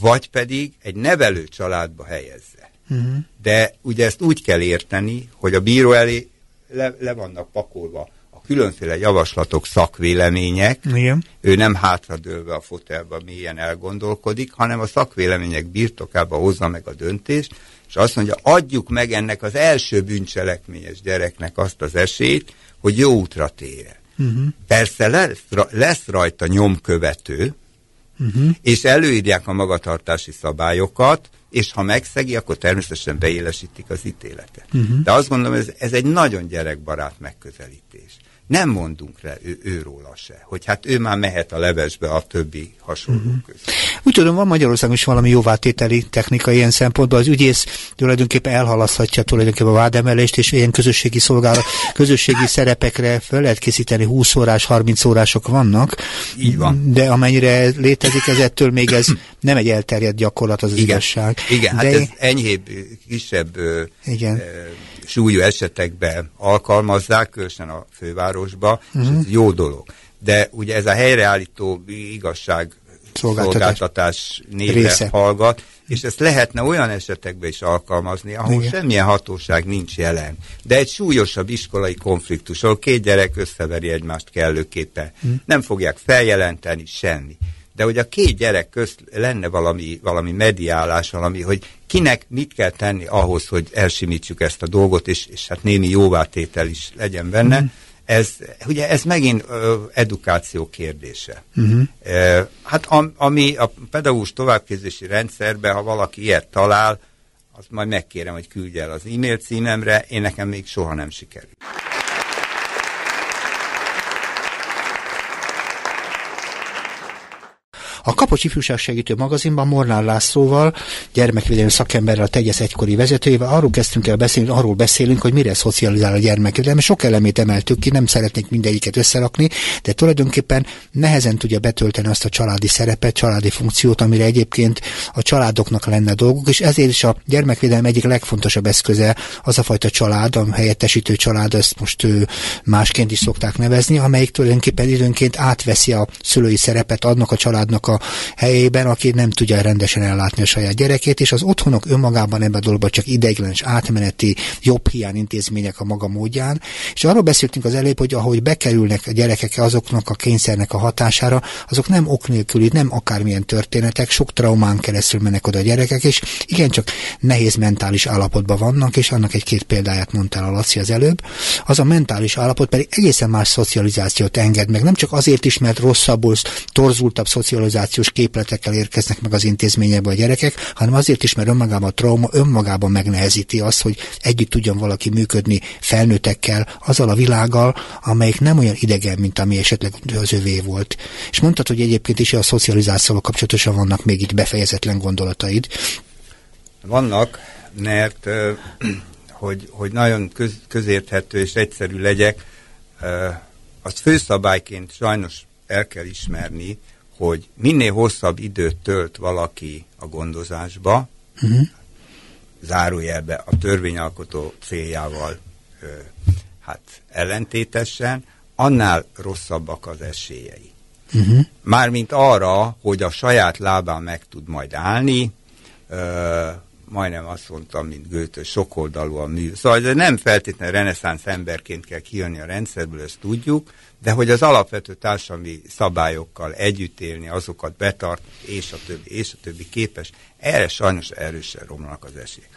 vagy pedig egy nevelő családba helyezze. Uh-huh. De ugye ezt úgy kell érteni, hogy a bíró elé le, le vannak pakolva különféle javaslatok, szakvélemények. Igen. Ő nem hátradőlve a fotelba mélyen elgondolkodik, hanem a szakvélemények birtokába hozza meg a döntést, és azt mondja, adjuk meg ennek az első bűncselekményes gyereknek azt az esélyt, hogy jó útra térjen. Uh-huh. Persze lesz, lesz rajta nyomkövető, uh-huh. és előírják a magatartási szabályokat, és ha megszegi, akkor természetesen beélesítik az ítéletet. Uh-huh. De azt gondolom, ez, ez egy nagyon gyerekbarát megközelítés nem mondunk rá ő, őróla se, hogy hát ő már mehet a levesbe a többi hasonló uh-huh. között. Úgy tudom, van Magyarországon is valami jóvátételi technika ilyen szempontból. Az ügyész tulajdonképpen elhalaszthatja tulajdonképpen a vádemelést, és ilyen közösségi szolgálat, közösségi szerepekre fel lehet készíteni 20 órás, 30 órások vannak. Így van. De amennyire létezik, ez ettől még ez nem egy elterjedt gyakorlat, az, az Igen. igazság. Igen, hát de hát ez enyhébb, kisebb Igen. E, súlyú esetekben alkalmazzák, különösen a fővárosba, uh-huh. és mhm. ez jó dolog. De ugye ez a helyreállító igazság szolgáltatás névre Része. hallgat, és ezt lehetne olyan esetekben is alkalmazni, ahol Igen. semmilyen hatóság nincs jelen. De egy súlyosabb iskolai konfliktus, ahol két gyerek összeveri egymást kellőképpen, hmm. nem fogják feljelenteni semmi de hogy a két gyerek közt lenne valami, valami mediálás, valami, hogy kinek mit kell tenni ahhoz, hogy elsimítsuk ezt a dolgot, és, és hát némi jóvátétel is legyen benne, mm. Ez, ugye ez megint ö, edukáció kérdése. Uh-huh. E, hát am, ami a pedagógus továbbképzési rendszerben, ha valaki ilyet talál, azt majd megkérem, hogy küldje el az e-mail címemre, én nekem még soha nem sikerült. A Kapocs Ifjúság Segítő magazinban Mornár Lászlóval, gyermekvédelmi szakemberrel, a Tegyesz egykori vezetőjével arról kezdtünk el beszélni, arról beszélünk, hogy mire szocializál a gyermekvédelem. Sok elemét emeltük ki, nem szeretnék mindegyiket összerakni, de tulajdonképpen nehezen tudja betölteni azt a családi szerepet, családi funkciót, amire egyébként a családoknak lenne dolguk, és ezért is a gyermekvédelem egyik legfontosabb eszköze az a fajta család, a helyettesítő család, ezt most másként is szokták nevezni, amelyik tulajdonképpen időnként átveszi a szülői szerepet, adnak a családnak a a helyében, aki nem tudja rendesen ellátni a saját gyerekét, és az otthonok önmagában ebben a dologban csak ideiglenes átmeneti jobb hiány intézmények a maga módján. És arról beszéltünk az előbb, hogy ahogy bekerülnek a gyerekek azoknak a kényszernek a hatására, azok nem ok nélküli, nem akármilyen történetek, sok traumán keresztül mennek oda a gyerekek, és igencsak nehéz mentális állapotban vannak, és annak egy-két példáját mondta a Laci az előbb. Az a mentális állapot pedig egészen más szocializációt enged meg, nem csak azért is, mert rosszabbul, torzultabb szocializáció szocializációs képletekkel érkeznek meg az intézményekbe a gyerekek, hanem azért is, mert önmagában a trauma önmagában megnehezíti azt, hogy együtt tudjon valaki működni felnőttekkel, azzal a világgal, amelyik nem olyan idegen, mint ami esetleg az övé volt. És mondtad, hogy egyébként is a szocializációval kapcsolatosan vannak még így befejezetlen gondolataid. Vannak, mert hogy, hogy nagyon köz, közérthető és egyszerű legyek, azt főszabályként sajnos el kell ismerni, hogy minél hosszabb időt tölt valaki a gondozásba, uh-huh. zárójelbe a törvényalkotó céljával ö, hát ellentétesen, annál rosszabbak az esélyei. Uh-huh. Mármint arra, hogy a saját lábán meg tud majd állni, ö, majdnem azt mondtam, mint Goethe, sokoldalú a mű. Szóval nem feltétlenül reneszánsz emberként kell kijönni a rendszerből, ezt tudjuk, de hogy az alapvető társadalmi szabályokkal együtt élni, azokat betart, és a többi, és a többi képes, erre sajnos erősen romlanak az esélyek.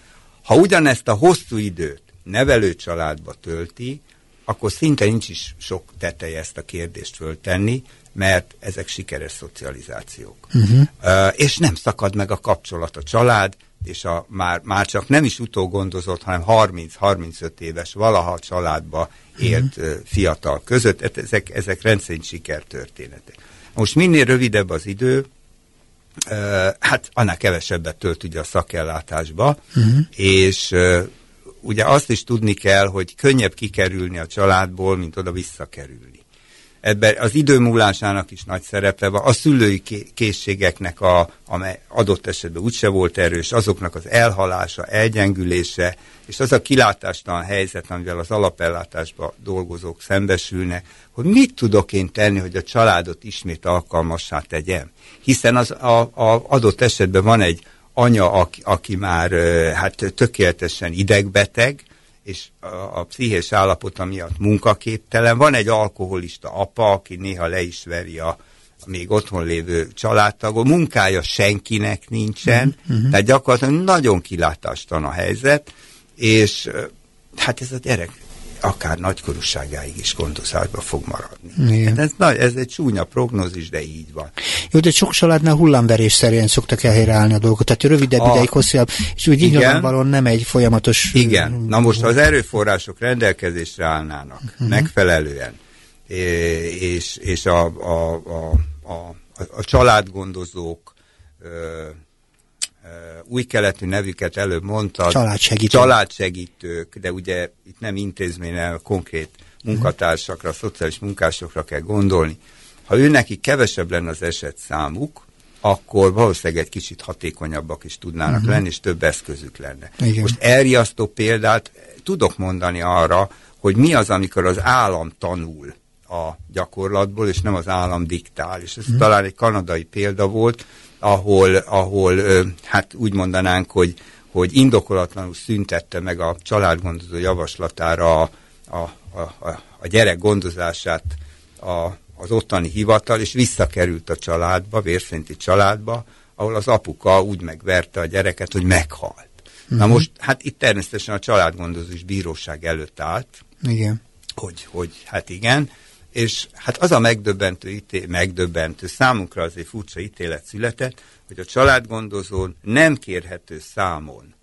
Ha ugyanezt a hosszú időt nevelő családba tölti, akkor szinte nincs is sok teteje ezt a kérdést föltenni, mert ezek sikeres szocializációk. Uh-huh. Uh, és nem szakad meg a kapcsolat a család, és a már, már csak nem is utógondozott, hanem 30-35 éves valaha családba élt uh-huh. fiatal között. Hát ezek, ezek rendszerint sikertörténetek. Most minél rövidebb az idő, hát annál kevesebbet tölt ugye a szakellátásba, uh-huh. és ugye azt is tudni kell, hogy könnyebb kikerülni a családból, mint oda visszakerülni ebben az idő múlásának is nagy szerepe van, a szülői készségeknek, a, amely adott esetben úgyse volt erős, azoknak az elhalása, elgyengülése, és az a kilátástalan helyzet, amivel az alapellátásban dolgozók szembesülnek, hogy mit tudok én tenni, hogy a családot ismét alkalmassá tegyem. Hiszen az a, a adott esetben van egy anya, aki, aki már hát tökéletesen idegbeteg, és a, a pszichés állapota miatt munkaképtelen. Van egy alkoholista apa, aki néha le is veri a, a még otthon lévő családtagot, munkája senkinek nincsen, uh-huh. tehát gyakorlatilag nagyon kilátástalan a helyzet, és hát ez a gyerek akár nagykorúságáig is gondozásba fog maradni. Igen. Hát ez, na, ez egy csúnya prognózis, de így van. Jó, de sok családnál hullámverés szerint szoktak elhelyreállni a dolgokat, tehát rövidebb a, ideig, hosszabb, és úgy nyilvánvalóan nem egy folyamatos... Igen, na most ha az erőforrások rendelkezésre állnának uh-huh. megfelelően, és, és a, a, a, a, a családgondozók új keletű nevüket előbb mondtad. Családsegítők. Családsegítők, de ugye itt nem intézményen, konkrét munkatársakra, szociális munkásokra kell gondolni. Ha ő neki kevesebb lenne az eset számuk, akkor valószínűleg egy kicsit hatékonyabbak is tudnának uh-huh. lenni, és több eszközük lenne. Igen. Most elriasztó példát tudok mondani arra, hogy mi az, amikor az állam tanul a gyakorlatból, és nem az állam diktál. És ez uh-huh. talán egy kanadai példa volt, ahol, ahol hát úgy mondanánk, hogy, hogy indokolatlanul szüntette meg a családgondozó javaslatára a, a, a, a gyerek gondozását a, az ottani hivatal, és visszakerült a családba, vérszerinti családba, ahol az apuka úgy megverte a gyereket, hogy meghalt. Uh-huh. Na mhm. most, hát itt természetesen a családgondozó is bíróság előtt állt. Igen. Hogy, hogy hát igen, és hát az a megdöbbentő, ítél, megdöbbentő, számunkra azért furcsa ítélet született, hogy a családgondozón nem kérhető számon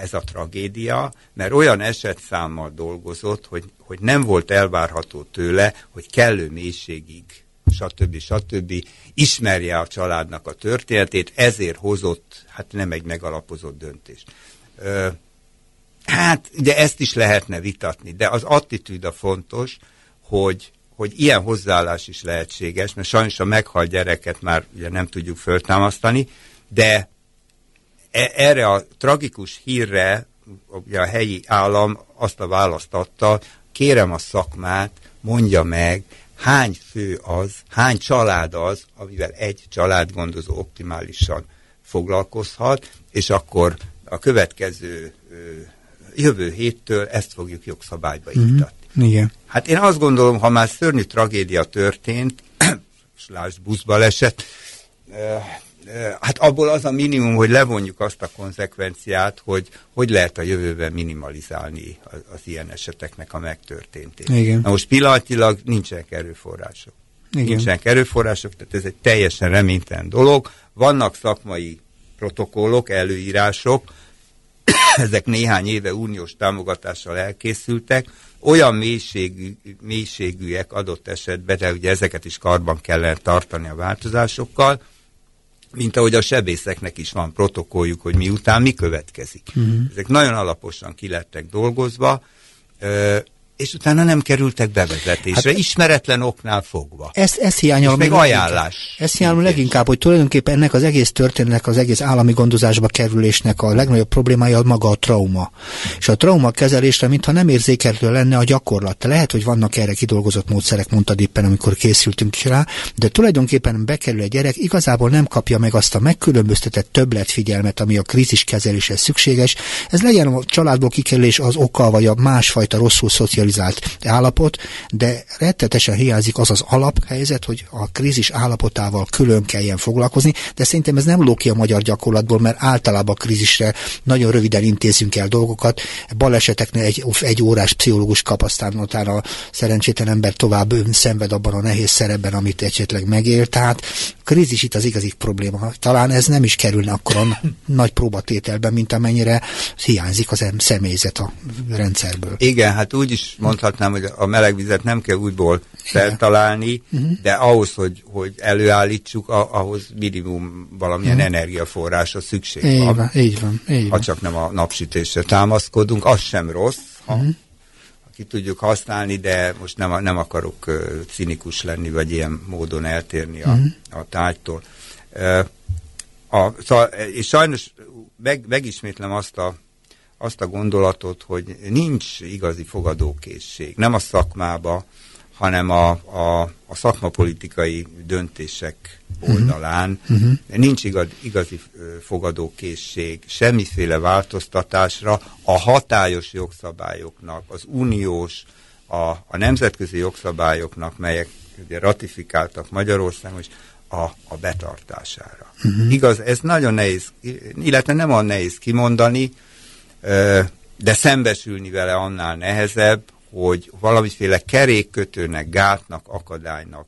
ez a tragédia, mert olyan esetszámmal dolgozott, hogy, hogy nem volt elvárható tőle, hogy kellő mélységig, stb. stb. ismerje a családnak a történetét, ezért hozott, hát nem egy megalapozott döntést. Hát, ugye ezt is lehetne vitatni, de az attitűd a fontos, hogy, hogy ilyen hozzáállás is lehetséges, mert sajnos a meghalt gyereket már ugye nem tudjuk föltámasztani, de e, erre a tragikus hírre ugye a helyi állam azt a választ adta, kérem a szakmát, mondja meg, hány fő az, hány család az, amivel egy családgondozó optimálisan foglalkozhat, és akkor a következő jövő héttől ezt fogjuk jogszabályba mm-hmm. Igen. Hát én azt gondolom, ha már szörnyű tragédia történt, és lásd, buszbaleset, hát abból az a minimum, hogy levonjuk azt a konzekvenciát, hogy hogy lehet a jövőben minimalizálni az, az ilyen eseteknek a megtörténtét. Igen. Na most pillanatilag nincsenek erőforrások. Igen. Nincsenek erőforrások, tehát ez egy teljesen reménytelen dolog. Vannak szakmai protokollok, előírások, ezek néhány éve uniós támogatással elkészültek, olyan mélységű, mélységűek adott esetben, de ugye ezeket is karban kellene tartani a változásokkal, mint ahogy a sebészeknek is van protokolljuk, hogy miután mi következik. Uh-huh. Ezek nagyon alaposan kilettek dolgozva, és utána nem kerültek bevezetésre, hát, ismeretlen oknál fogva. Ez, ez hiányolom. még ajánlás. Ez hiányolom leginkább, hogy tulajdonképpen ennek az egész történetnek, az egész állami gondozásba kerülésnek a legnagyobb problémája maga a trauma. És a trauma kezelésre, mintha nem érzékelhető lenne a gyakorlat. Lehet, hogy vannak erre kidolgozott módszerek, mondtad éppen, amikor készültünk rá, de tulajdonképpen bekerül egy gyerek, igazából nem kapja meg azt a megkülönböztetett többletfigyelmet, ami a krízis kezeléshez szükséges. Ez legyen a családból kikerülés az oka, vagy a másfajta rosszul szociális stabilizált állapot, de rettetesen hiányzik az az alaphelyzet, hogy a krízis állapotával külön kelljen foglalkozni, de szerintem ez nem ló a magyar gyakorlatból, mert általában a krízisre nagyon röviden intézünk el dolgokat. Baleseteknél egy, egy órás pszichológus kap, aztán utána szerencsétlen ember tovább szenved abban a nehéz szerepben, amit esetleg megél. Tehát a krízis itt az igazi probléma. Talán ez nem is kerülne akkor a nagy próbatételben, mint amennyire hiányzik az személyzet a rendszerből. Igen, hát úgy is mondhatnám, hogy a meleg vizet nem kell újból feltalálni, de ahhoz, hogy, hogy előállítsuk, ahhoz minimum valamilyen energiaforrásra szükség így van. van. Így van, így van. Ha csak nem a napsütésre támaszkodunk, az sem rossz, ha uh-huh. ki tudjuk használni, de most nem, nem akarok uh, cinikus lenni, vagy ilyen módon eltérni a, uh-huh. a tárgytól. Uh, a, szóval, és sajnos meg, megismétlem azt a azt a gondolatot, hogy nincs igazi fogadókészség, nem a szakmába, hanem a, a, a szakmapolitikai döntések mhm. oldalán. Uh-huh. Nincs igaz, igazi fogadókészség semmiféle változtatásra a hatályos jogszabályoknak, az uniós, a, a nemzetközi jogszabályoknak, melyek ugye ratifikáltak Magyarországon, és a, a betartására. Uh-huh. Igaz, ez nagyon nehéz, illetve nem olyan nehéz kimondani, de szembesülni vele annál nehezebb, hogy valamiféle kerékkötőnek, gátnak, akadálynak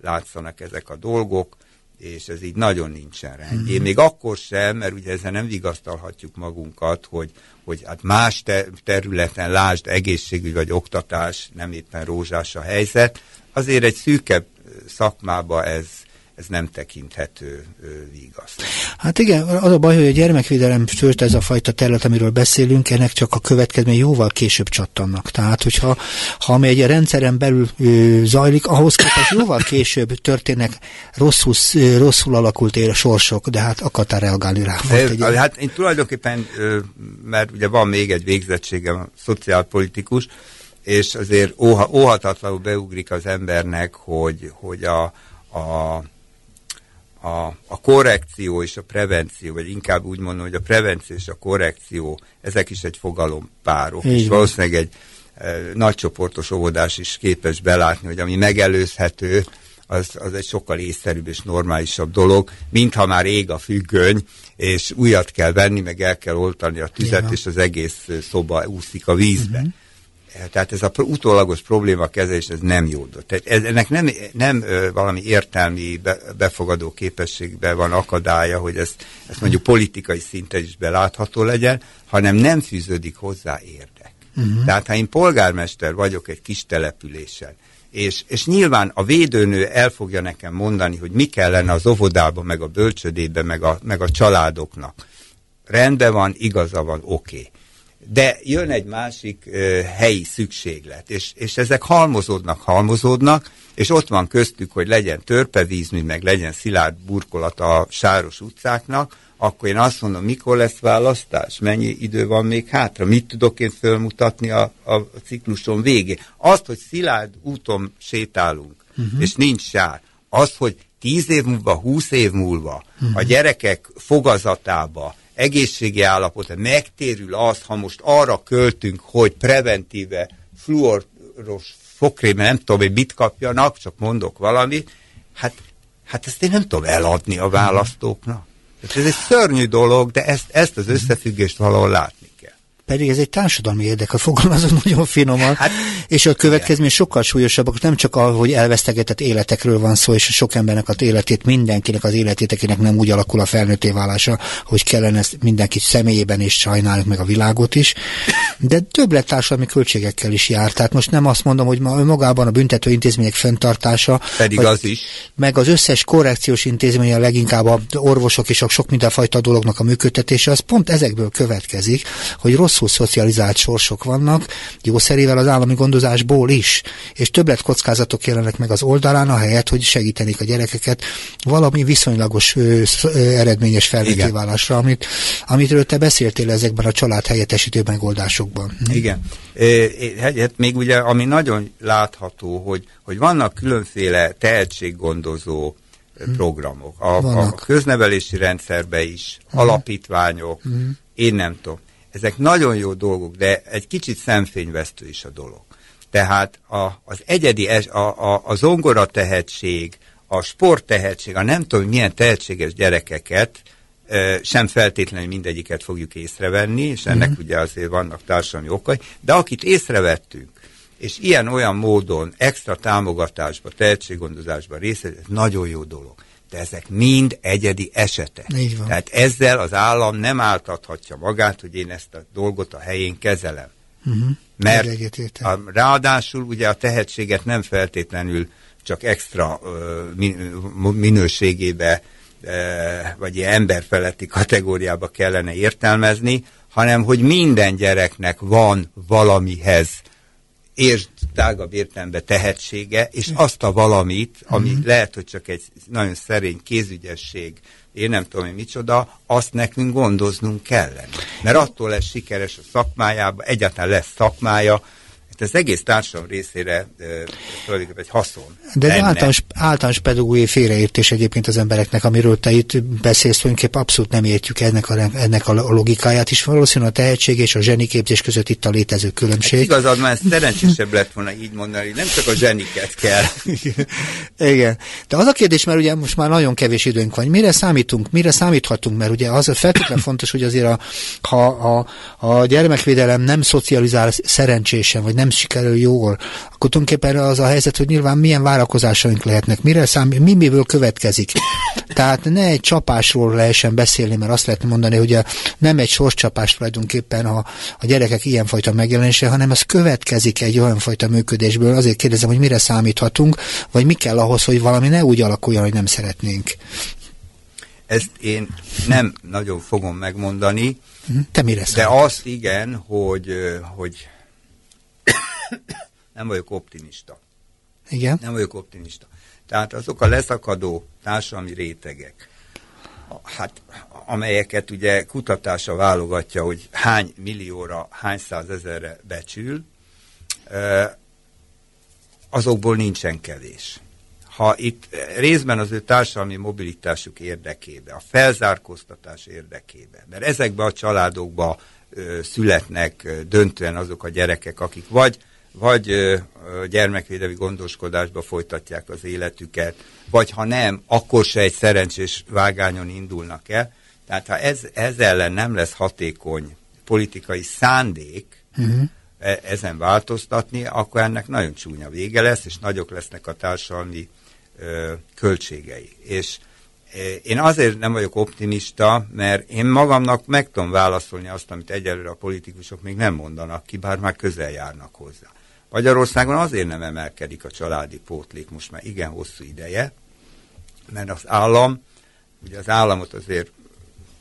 látszanak ezek a dolgok, és ez így nagyon nincsen rendjén. Mm-hmm. Még akkor sem, mert ugye ezzel nem vigasztalhatjuk magunkat, hogy, hogy hát más te- területen, lásd egészségügy vagy oktatás, nem éppen rózsás a helyzet, azért egy szűkebb szakmába ez, ez nem tekinthető vigaszt. Hát igen, az a baj, hogy a gyermekvédelem sőt ez a fajta terület, amiről beszélünk, ennek csak a következmény jóval később csattannak. Tehát, hogyha ha ami egy rendszeren belül ö, zajlik, ahhoz képest jóval később történnek rosszul, rosszul alakult ér sorsok, de hát akartál reagálni rá. egy... Hát én tulajdonképpen, mert ugye van még egy végzettségem, szociálpolitikus, és azért óha, óhatatlanul beugrik az embernek, hogy, hogy a, a a, a korrekció és a prevenció, vagy inkább úgy mondom, hogy a prevenció és a korrekció, ezek is egy fogalompárok, és valószínűleg egy e, nagycsoportos óvodás is képes belátni, hogy ami megelőzhető, az, az egy sokkal észszerűbb és normálisabb dolog, mintha már ég a függöny, és újat kell venni, meg el kell oltani a tüzet, Igen. és az egész szoba úszik a vízbe. Uh-huh. Tehát ez a utólagos probléma kezelés, ez nem jó. Tehát ez, ennek nem, nem valami értelmi be, befogadó képességben van akadálya, hogy ezt, ezt mondjuk politikai szinten is belátható legyen, hanem nem fűződik hozzá érdek. Uh-huh. Tehát ha én polgármester vagyok egy kis településen, és, és nyilván a védőnő el fogja nekem mondani, hogy mi kellene az óvodában, meg a bölcsödében, meg a, meg a családoknak. Rendben van, igaza van, oké. Okay de jön egy másik ö, helyi szükséglet, és, és ezek halmozódnak, halmozódnak, és ott van köztük, hogy legyen törpevízmű, meg legyen szilárd burkolat a sáros utcáknak, akkor én azt mondom, mikor lesz választás, mennyi idő van még hátra, mit tudok én fölmutatni a, a cikluson végén. Azt, hogy szilárd úton sétálunk, uh-huh. és nincs sár, azt, hogy tíz év múlva, húsz év múlva uh-huh. a gyerekek fogazatába egészségi állapota megtérül az, ha most arra költünk, hogy preventíve fluoros fokréme, nem tudom, hogy mit kapjanak, csak mondok valamit, hát, hát ezt én nem tudom eladni a választóknak. Ez egy szörnyű dolog, de ezt, ezt az összefüggést valahol látni pedig ez egy társadalmi érdek, a fogalmazok nagyon finoman, hát, és a következmény igen. sokkal súlyosabbak, nem csak ahogy elvesztegetett életekről van szó, és sok embernek az életét, mindenkinek az életét, akinek nem úgy alakul a felnőtté válása, hogy kellene ezt mindenki személyében és sajnáljuk meg a világot is, de több lett társadalmi költségekkel is jár. Tehát most nem azt mondom, hogy ma magában a büntető intézmények fenntartása, pedig vagy, az is. meg az összes korrekciós intézmény, a leginkább a orvosok és a sok mindenfajta dolognak a működtetése, az pont ezekből következik, hogy rossz rosszul szocializált sorsok vannak, jószerével az állami gondozásból is, és többlet kockázatok jelennek meg az oldalán, ahelyett, hogy segítenék a gyerekeket valami viszonylagos ö, ö, eredményes felvételválásra, amit, amitről te beszéltél ezekben a család helyettesítő megoldásokban. Igen. Hát még ugye, ami nagyon látható, hogy, hogy vannak különféle tehetséggondozó hmm. programok. A, a köznevelési rendszerbe is, hmm. alapítványok, hmm. én nem tudom. Ezek nagyon jó dolgok, de egy kicsit szemfényvesztő is a dolog. Tehát a, az egyedi, a, a, a zongora tehetség, a sport tehetség, a nem tudom milyen tehetséges gyerekeket sem feltétlenül mindegyiket fogjuk észrevenni, és ennek mm. ugye azért vannak társadalmi okai, de akit észrevettünk, és ilyen-olyan módon extra támogatásba, tehetséggondozásba részt, ez nagyon jó dolog. De ezek mind egyedi esetek. Tehát ezzel az állam nem áltathatja magát, hogy én ezt a dolgot a helyén kezelem. Uh-huh. Mert a, ráadásul ugye a tehetséget nem feltétlenül csak extra uh, minőségébe vagy ilyen emberfeletti kategóriába kellene értelmezni, hanem hogy minden gyereknek van valamihez és tágabb értelemben tehetsége, és azt a valamit, ami uh-huh. lehet, hogy csak egy nagyon szerény kézügyesség, én nem tudom, hogy micsoda, azt nekünk gondoznunk kellene. Mert attól lesz sikeres a szakmájába, egyáltalán lesz szakmája, az egész társadalom részére tulajdonképpen egy haszon. De ez általános, általános pedagógiai félreértés egyébként az embereknek, amiről te itt beszélsz, tulajdonképpen abszolút nem értjük ennek a, ennek a logikáját is. Valószínűleg a tehetség és a zseniképzés között itt a létező különbség. Hát igazad, már szerencsésebb lett volna így mondani, nem csak a zseniket kell. Igen. De az a kérdés, mert ugye most már nagyon kevés időnk van, mire számítunk, mire számíthatunk, mert ugye az a feltétlenül fontos, hogy azért a, ha a, a gyermekvédelem nem szocializál szerencsésen, vagy nem nem sikerül jól, akkor tulajdonképpen az a helyzet, hogy nyilván milyen várakozásaink lehetnek, mire szám, mi miből következik. Tehát ne egy csapásról lehessen beszélni, mert azt lehet mondani, hogy a, nem egy sorscsapás tulajdonképpen a, a gyerekek ilyenfajta megjelenése, hanem az következik egy olyan fajta működésből. Azért kérdezem, hogy mire számíthatunk, vagy mi kell ahhoz, hogy valami ne úgy alakuljon, hogy nem szeretnénk. Ezt én nem nagyon fogom megmondani. Te mire De azt igen, hogy, hogy nem vagyok optimista. Igen? Nem vagyok optimista. Tehát azok a leszakadó társadalmi rétegek, hát amelyeket ugye kutatása válogatja, hogy hány millióra, hány százezerre becsül, azokból nincsen kevés. Ha itt részben az ő társadalmi mobilitásuk érdekébe, a felzárkóztatás érdekébe, mert ezekbe a családokba születnek döntően azok a gyerekek, akik vagy vagy gyermekvédelmi gondoskodásba folytatják az életüket, vagy ha nem, akkor se egy szerencsés vágányon indulnak el. Tehát ha ez, ez ellen nem lesz hatékony politikai szándék uh-huh. ezen változtatni, akkor ennek nagyon csúnya vége lesz, és nagyok lesznek a társadalmi ö, költségei. És én azért nem vagyok optimista, mert én magamnak meg tudom válaszolni azt, amit egyelőre a politikusok még nem mondanak ki, bár már közel járnak hozzá. Magyarországon azért nem emelkedik a családi pótlék most már igen hosszú ideje, mert az állam, ugye az államot azért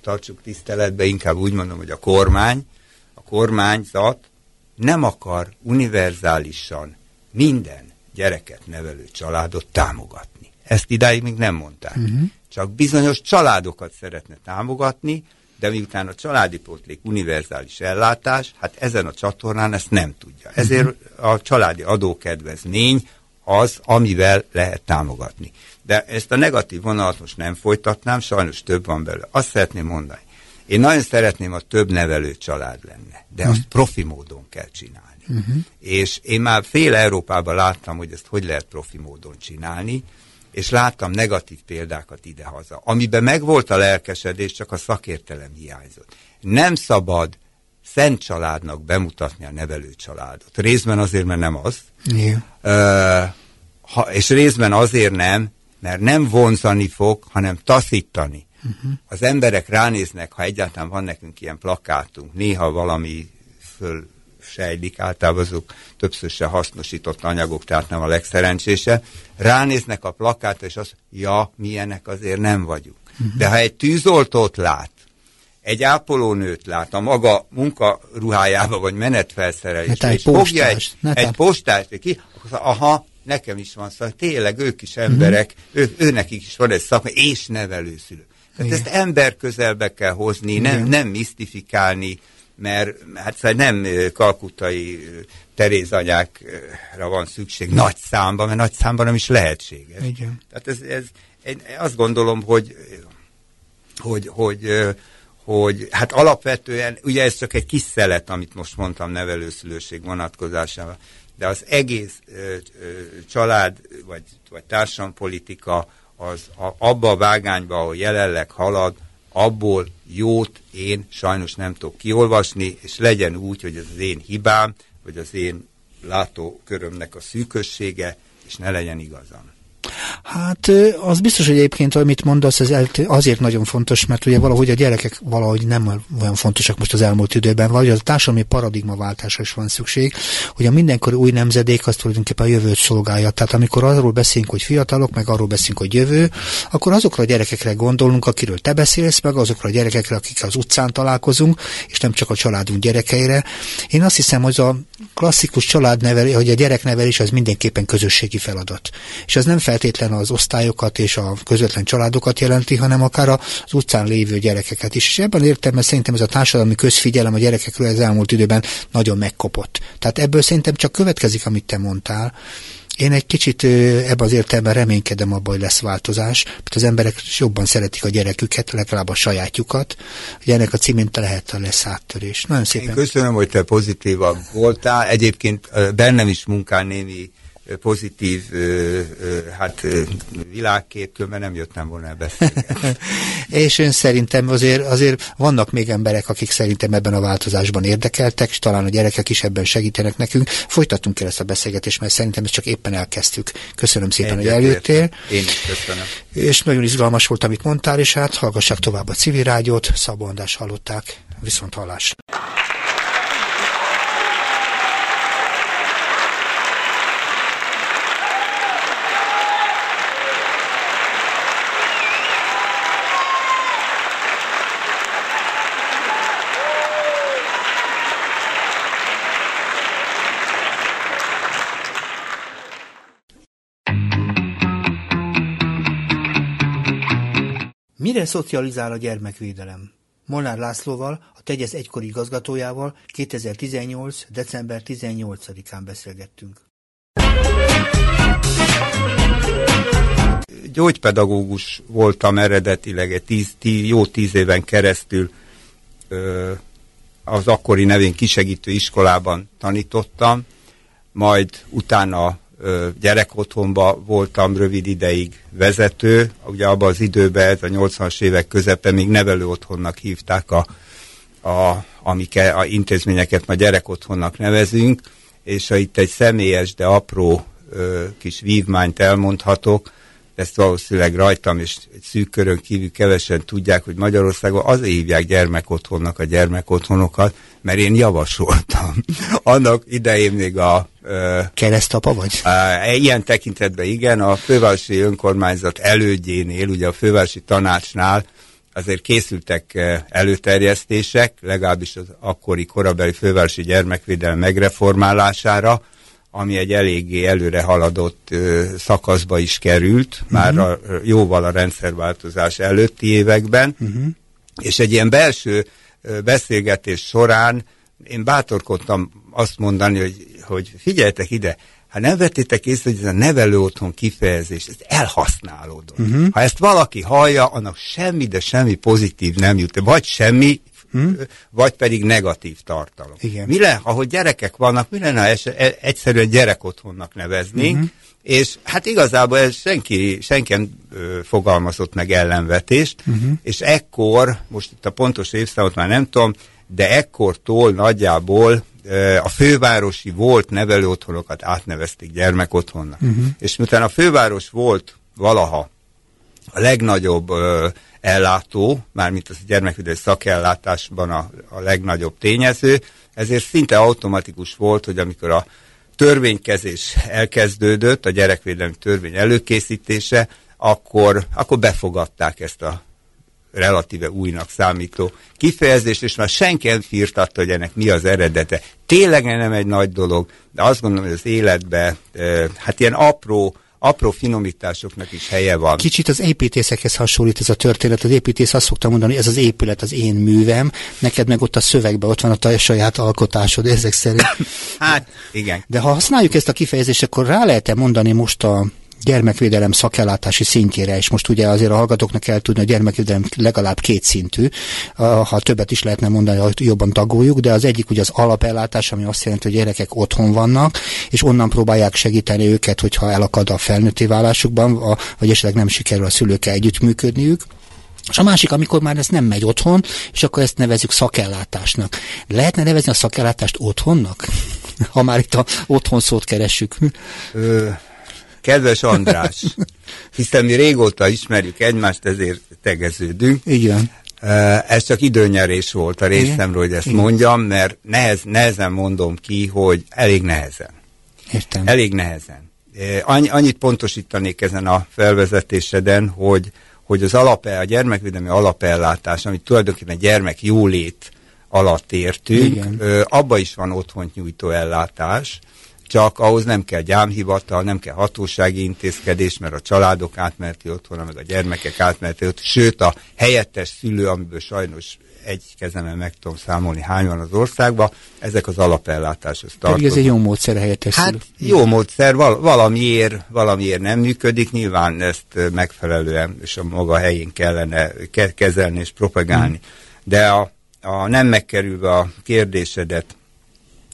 tartsuk tiszteletbe, inkább úgy mondom, hogy a kormány, a kormányzat nem akar univerzálisan minden gyereket nevelő családot támogatni. Ezt idáig még nem mondták. Uh-huh. Csak bizonyos családokat szeretne támogatni, de miután a családi pótlék univerzális ellátás, hát ezen a csatornán ezt nem tudja. Ezért a családi adókedvezmény az, amivel lehet támogatni. De ezt a negatív vonalat most nem folytatnám, sajnos több van belőle. Azt szeretném mondani. Én nagyon szeretném, ha több nevelő család lenne, de azt profi módon kell csinálni. Uh-huh. És én már fél Európában láttam, hogy ezt hogy lehet profi módon csinálni, és láttam negatív példákat idehaza, amiben megvolt a lelkesedés, csak a szakértelem hiányzott. Nem szabad szent családnak bemutatni a nevelő családot. Részben azért, mert nem az. Yeah. Ha, és részben azért nem, mert nem vonzani fog, hanem taszítani. Uh-huh. Az emberek ránéznek, ha egyáltalán van nekünk ilyen plakátunk, néha valami föl sejlik, általában azok többször se hasznosított anyagok, tehát nem a legszerencsése, ránéznek a plakátra, és azt, ja, milyenek azért nem vagyunk. Uh-huh. De ha egy tűzoltót lát, egy ápolónőt lát a maga munkaruhájába, vagy menetfelszerelésbe, egy fogja egy, egy postást, ki, aha, nekem is van szóval tényleg ők is emberek, mm-hmm. ő, őnekik is van egy szakma, és nevelőszülő. Tehát ezt ember közelbe kell hozni, nem, nem misztifikálni, mert hát szóval nem kalkutai terézanyákra van szükség nagy számban, mert nagy számban nem is lehetséges. Igen. Tehát ez, ez, én azt gondolom, hogy, hogy, hogy, hogy hát alapvetően, ugye ez csak egy kis szelet, amit most mondtam nevelőszülőség vonatkozásával, de az egész ö, ö, család vagy, vagy társadalompolitika az a, abba a vágányba, ahol jelenleg halad, abból jót én sajnos nem tudok kiolvasni, és legyen úgy, hogy ez az én hibám, vagy az én látókörömnek a szűkössége, és ne legyen igazam. Hát az biztos, hogy egyébként, amit mondasz, ez azért nagyon fontos, mert ugye valahogy a gyerekek valahogy nem olyan fontosak most az elmúlt időben, vagy a társadalmi paradigmaváltásra is van szükség, hogy a mindenkori új nemzedék az tulajdonképpen a jövőt szolgálja. Tehát amikor arról beszélünk, hogy fiatalok, meg arról beszélünk, hogy jövő, akkor azokra a gyerekekre gondolunk, akiről te beszélsz, meg azokra a gyerekekre, akik az utcán találkozunk, és nem csak a családunk gyerekeire. Én azt hiszem, hogy a klasszikus családnevelés, hogy a gyereknevelés az mindenképpen közösségi feladat. És az nem feltétlen az osztályokat és a közvetlen családokat jelenti, hanem akár az utcán lévő gyerekeket is. És ebben értem, szerintem ez a társadalmi közfigyelem a gyerekekről az elmúlt időben nagyon megkopott. Tehát ebből szerintem csak következik, amit te mondtál, én egy kicsit ebben az értelemben reménykedem abban, hogy lesz változás, mert az emberek jobban szeretik a gyereküket, legalább a sajátjukat. Ugye ennek a címén lehet a lesz áttörés. Nagyon szépen. Én köszönöm, hogy te pozitívabb voltál. Egyébként bennem is munkál némi pozitív hát, világkép, különben nem jöttem volna el És én szerintem azért, azért vannak még emberek, akik szerintem ebben a változásban érdekeltek, és talán a gyerekek is ebben segítenek nekünk. Folytattunk el ezt a beszélgetést, mert szerintem ezt csak éppen elkezdtük. Köszönöm szépen, Egyet hogy eljöttél. Én is köszönöm. És nagyon izgalmas volt, amit mondtál, és hát hallgassák tovább a civil rádiót, Szabó András hallották. Viszont hallás. Mire szocializál a gyermekvédelem? Molnár Lászlóval, a Tegyez egykori igazgatójával 2018. december 18-án beszélgettünk. Gyógypedagógus voltam eredetileg, egy tíz, tíz, jó tíz éven keresztül ö, az akkori nevén kisegítő iskolában tanítottam, majd utána gyerekotthonba voltam rövid ideig vezető, ugye abban az időben, ez a 80-as évek közepe még nevelő otthonnak hívták a, a, amike, a intézményeket ma gyerekotthonnak nevezünk, és ha itt egy személyes, de apró ö, kis vívmányt elmondhatok, ezt valószínűleg rajtam és egy szűk körön kívül kevesen tudják, hogy Magyarországon azért hívják gyermekotthonnak a gyermekotthonokat, mert én javasoltam. Annak idején még a... Keresztapa vagy? A, ilyen tekintetben igen, a fővárosi önkormányzat elődjénél, ugye a fővárosi tanácsnál azért készültek előterjesztések, legalábbis az akkori korabeli fővárosi gyermekvédelem megreformálására, ami egy eléggé előre haladott ö, szakaszba is került, uh-huh. már a, jóval a rendszerváltozás előtti években, uh-huh. és egy ilyen belső ö, beszélgetés során én bátorkodtam azt mondani, hogy, hogy figyeljetek ide, ha nem vettétek észre, hogy ez a nevelő otthon kifejezés, ez elhasználódott. Uh-huh. Ha ezt valaki hallja, annak semmi, de semmi pozitív nem jut. Vagy semmi, hmm? vagy pedig negatív tartalom. Igen. Mi le, ahogy gyerekek vannak, mi lenne, ha e- egyszerűen gyerekotthonnak neveznénk, uh-huh. és hát igazából ez senki, senki fogalmazott meg ellenvetést, uh-huh. és ekkor, most itt a pontos évszámot már nem tudom, de ekkortól nagyjából a fővárosi volt nevelőotthonokat átnevezték gyermekotthonnak. Uh-huh. És miután a főváros volt valaha a legnagyobb ö, ellátó, mármint az a gyermekvédelmi szakellátásban a, a legnagyobb tényező, ezért szinte automatikus volt, hogy amikor a törvénykezés elkezdődött, a gyerekvédelmi törvény előkészítése, akkor, akkor befogadták ezt a relatíve újnak számító kifejezést, és már senki nem firtatta, hogy ennek mi az eredete. Tényleg nem egy nagy dolog, de azt gondolom, hogy az életben hát ilyen apró, apró finomításoknak is helye van. Kicsit az építészekhez hasonlít ez a történet. Az építész azt szokta mondani, ez az épület az én művem, neked meg ott a szövegben ott van a te saját alkotásod ezek szerint. hát, igen. De ha használjuk ezt a kifejezést, akkor rá lehet-e mondani most a gyermekvédelem szakellátási szintjére, és most ugye azért a hallgatóknak kell tudni, a gyermekvédelem legalább két szintű, ha többet is lehetne mondani, hogy jobban tagoljuk, de az egyik ugye az alapellátás, ami azt jelenti, hogy gyerekek otthon vannak, és onnan próbálják segíteni őket, hogyha elakad a felnőtté válásukban, vagy esetleg nem sikerül a szülőkkel együttműködniük. És a másik, amikor már ez nem megy otthon, és akkor ezt nevezük szakellátásnak. Lehetne nevezni a szakellátást otthonnak? ha már itt a otthon szót keressük. Ö, Kedves András, hiszen mi régóta ismerjük egymást, ezért tegeződünk. Igen. Ez csak időnyerés volt a részemről, hogy ezt Igen. mondjam, mert nehez, nehezen mondom ki, hogy elég nehezen. Értem. Elég nehezen. Annyit pontosítanék ezen a felvezetéseden, hogy, hogy az alap, a gyermekvédelmi alapellátás, amit tulajdonképpen gyermek jólét alatt értünk, Igen. abba is van otthont nyújtó ellátás, csak ahhoz nem kell gyámhivatal, nem kell hatósági intézkedés, mert a családok átmerti otthon, meg a gyermekek átmerti otthon, sőt a helyettes szülő, amiből sajnos egy kezemen meg tudom számolni, hány van az országban, ezek az alapellátáshoz tartoznak. ez egy jó módszer helyettes Hát szülő. jó módszer, val valamiért, valamiért nem működik, nyilván ezt megfelelően és a maga helyén kellene ke kezelni és propagálni. Hmm. De a, a nem megkerülve a kérdésedet,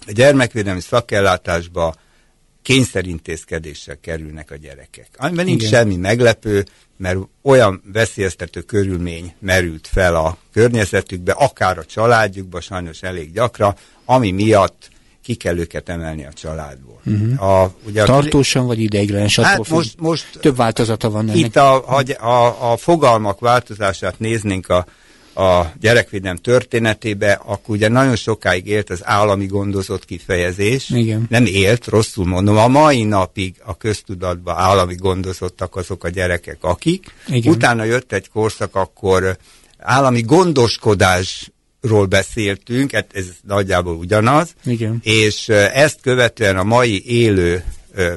a gyermekvédelmi szakellátásba kényszerintézkedéssel kerülnek a gyerekek. Amiben nincs Igen. semmi meglepő, mert olyan veszélyeztető körülmény merült fel a környezetükbe, akár a családjukba, sajnos elég gyakran, ami miatt ki kell őket emelni a családból. Uh-huh. A, ugye a, Tartósan vagy ideiglen? Hát most, most több változata van ennek. Itt a, a, a, a fogalmak változását néznénk a a gyerekvédelem történetébe, akkor ugye nagyon sokáig élt az állami gondozott kifejezés. Igen. Nem élt, rosszul mondom, a mai napig a köztudatban állami gondozottak azok a gyerekek, akik. Igen. Utána jött egy korszak, akkor állami gondoskodásról beszéltünk, hát ez nagyjából ugyanaz, Igen. és ezt követően a mai élő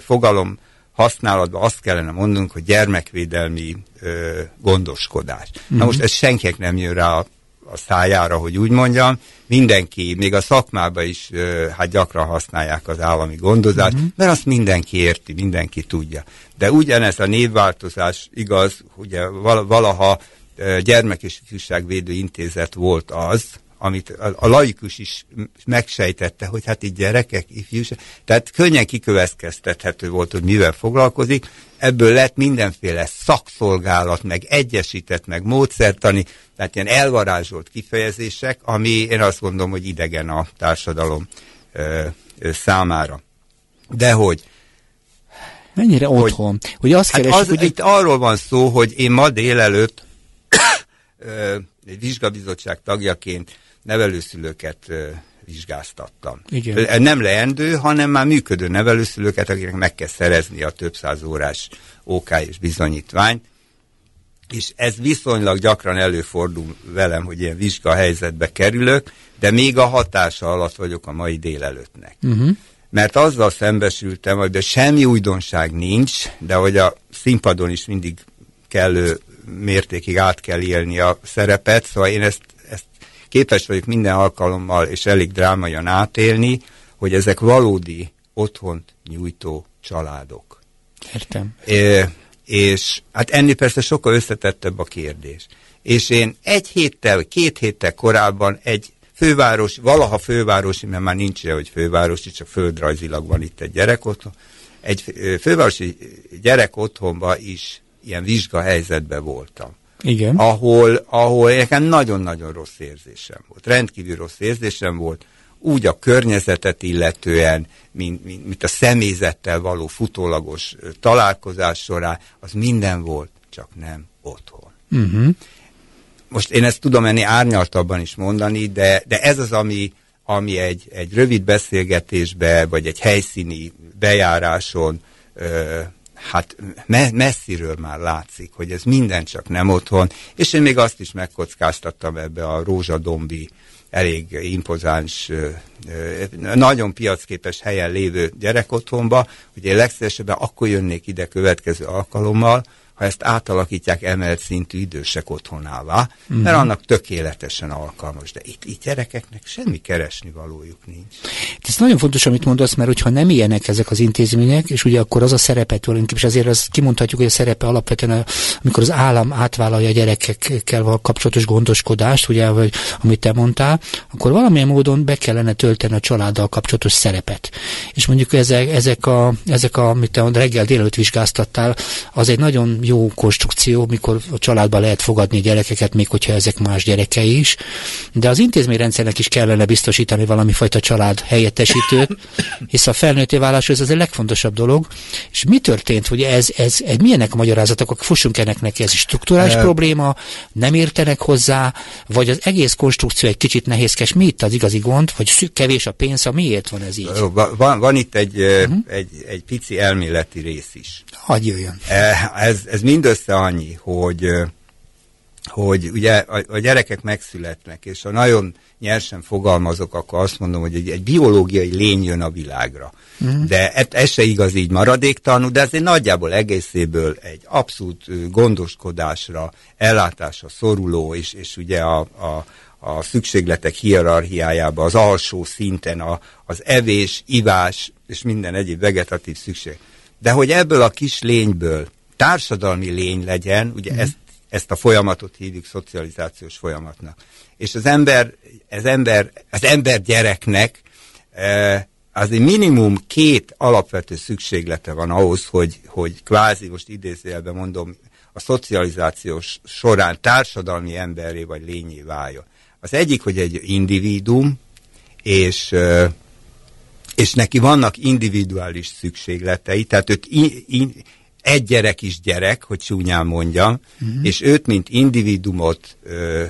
fogalom használatban azt kellene mondanunk, hogy gyermekvédelmi ö, gondoskodás. Mm-hmm. Na mhm. most ez senkinek nem jön rá a, a szájára, hogy úgy mondjam, mindenki, még a szakmában is ö, hát gyakran használják az állami gondozást, mm-hmm. mert azt mindenki érti, mindenki tudja. De ugyanez a névváltozás igaz, ugye valaha gyermek és ifjúságvédő intézet volt az, amit a, a laikus is megsejtette, hogy hát itt gyerekek, ifjúság, tehát könnyen kikövetkeztethető volt, hogy mivel foglalkozik, ebből lett mindenféle szakszolgálat, meg egyesített, meg módszertani, tehát ilyen elvarázsolt kifejezések, ami én azt gondolom, hogy idegen a társadalom ö, ö, számára. De hogy Mennyire hogy, otthon? Hogy azt hát keresik, az, hogy... Itt arról van szó, hogy én ma délelőtt ö, egy vizsgabizottság tagjaként nevelőszülőket vizsgáztattam. Igen. Nem leendő, hanem már működő nevelőszülőket, akiknek meg kell szerezni a több száz órás OK és bizonyítványt. És ez viszonylag gyakran előfordul velem, hogy ilyen vizsga helyzetbe kerülök, de még a hatása alatt vagyok a mai délelőttnek. Uh-huh. Mert azzal szembesültem, hogy de semmi újdonság nincs, de hogy a színpadon is mindig kellő mértékig át kell élni a szerepet, szóval én ezt képes vagyok minden alkalommal és elég drámaian átélni, hogy ezek valódi otthont nyújtó családok. Értem. É, és hát ennél persze sokkal összetettebb a kérdés. És én egy héttel, vagy két héttel korábban egy főváros, valaha fővárosi, mert már nincs ilyen, hogy fővárosi, csak földrajzilag van itt egy gyerek otthon, egy fővárosi gyerek otthonban is ilyen vizsgahelyzetben voltam. Igen. Ahol, ahol nekem nagyon-nagyon rossz érzésem volt. Rendkívül rossz érzésem volt, úgy a környezetet illetően, mint, mint, mint a személyzettel való futólagos találkozás során, az minden volt, csak nem otthon. Uh-huh. Most én ezt tudom enni árnyaltabban is mondani, de, de ez az, ami, ami egy, egy rövid beszélgetésbe, vagy egy helyszíni bejáráson ö, hát me- messziről már látszik, hogy ez minden csak nem otthon, és én még azt is megkockáztattam ebbe a rózsadombi elég impozáns, nagyon piacképes helyen lévő gyerekotthonba, hogy én legszívesebben akkor jönnék ide következő alkalommal, ha ezt átalakítják emelt szintű idősek otthonává, uh-huh. mert annak tökéletesen alkalmas. De itt, itt gyerekeknek semmi keresni valójuk nincs. Ez nagyon fontos, amit mondasz, mert hogyha nem ilyenek ezek az intézmények, és ugye akkor az a szerepet tulajdonképpen, és azért az kimondhatjuk, hogy a szerepe alapvetően, amikor az állam átvállalja a gyerekekkel kapcsolatos gondoskodást, ugye, vagy amit te mondtál, akkor valamilyen módon be kellene tölteni a családdal kapcsolatos szerepet. És mondjuk ezek, ezek a, ezek a, amit te reggel délelőtt vizsgáztattál, az egy nagyon jó konstrukció, mikor a családban lehet fogadni gyerekeket, még hogyha ezek más gyerekei is, de az intézményrendszernek is kellene biztosítani valami fajta család helyettesítőt, hisz a felnőtté válás ez az a legfontosabb dolog. És mi történt, hogy ez, ez, ez milyenek a magyarázatok, akkor fussunk ennek neki, ez struktúrális e... probléma, nem értenek hozzá, vagy az egész konstrukció egy kicsit nehézkes, mi itt az igazi gond, vagy szűk kevés a pénz, a miért van ez így? Van, van itt egy, uh-huh. egy, egy pici elméleti rész is. Hagy jöjjön. Ez, ez mindössze annyi, hogy hogy ugye a, a gyerekek megszületnek, és ha nagyon nyersen fogalmazok, akkor azt mondom, hogy egy, egy biológiai lény jön a világra. Mm. De ez, ez se igaz így maradéktalanul, de ez egy nagyjából egészéből egy abszolút gondoskodásra, ellátásra szoruló, és, és ugye a, a, a szükségletek hierarchiájába, az alsó szinten a, az evés, ivás és minden egyéb vegetatív szükség. De hogy ebből a kis lényből társadalmi lény legyen, ugye mm. ezt, ezt a folyamatot hívjuk szocializációs folyamatnak. És az ember, az ember, az ember gyereknek e, az egy minimum két alapvető szükséglete van ahhoz, hogy, hogy kvázi, most idézőjelben mondom, a szocializációs során társadalmi emberré vagy lényé váljon. Az egyik, hogy egy individuum, és, e, és neki vannak individuális szükségletei, tehát őt in, in, egy gyerek is gyerek, hogy csúnyán mondjam, uh-huh. és őt, mint individumot ö,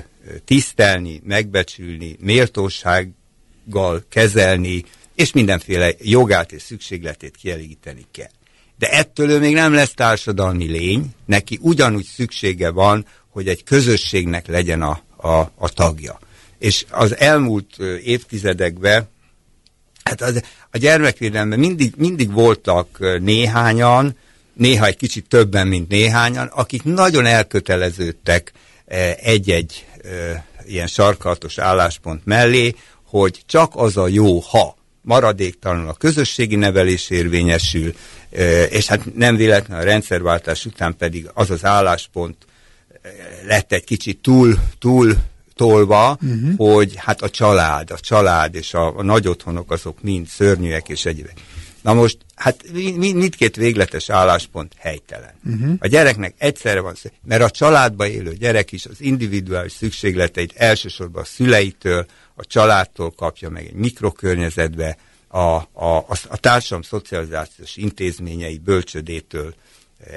tisztelni, megbecsülni, méltósággal kezelni, és mindenféle jogát és szükségletét kielégíteni kell. De ettől ő még nem lesz társadalmi lény, neki ugyanúgy szüksége van, hogy egy közösségnek legyen a, a, a tagja. És az elmúlt évtizedekben, hát az, a gyermekvédelemben mindig, mindig voltak néhányan, néha egy kicsit többen, mint néhányan, akik nagyon elköteleződtek eh, egy-egy eh, ilyen sarkaltos álláspont mellé, hogy csak az a jó, ha maradéktalanul a közösségi nevelés érvényesül, eh, és hát nem véletlen a rendszerváltás után pedig az az álláspont lett egy kicsit túl, túl tolva, uh-huh. hogy hát a család, a család és a, a nagyotthonok azok mind szörnyűek és egyébek. Na most, hát mindkét végletes álláspont helytelen. Uh-huh. A gyereknek egyszerre van szükség, mert a családba élő gyerek is az individuális szükségleteit elsősorban a szüleitől, a családtól kapja meg egy mikrokörnyezetbe, a, a, a, a társadalom szocializációs intézményei bölcsödétől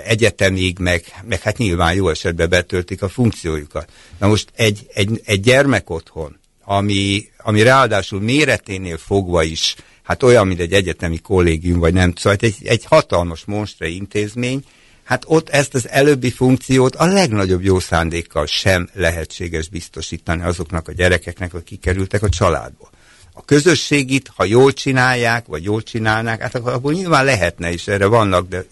egyetemig, meg, meg hát nyilván jó esetben betöltik a funkciójukat. Na most egy, egy, egy gyermek otthon, ami, ami ráadásul méreténél fogva is hát olyan, mint egy egyetemi kollégium, vagy nem, szóval egy, egy hatalmas monstre intézmény, hát ott ezt az előbbi funkciót a legnagyobb jó szándékkal sem lehetséges biztosítani azoknak a gyerekeknek, akik kikerültek a családból. A közösségit, ha jól csinálják, vagy jól csinálnák, hát akkor, akkor nyilván lehetne is, erre vannak, de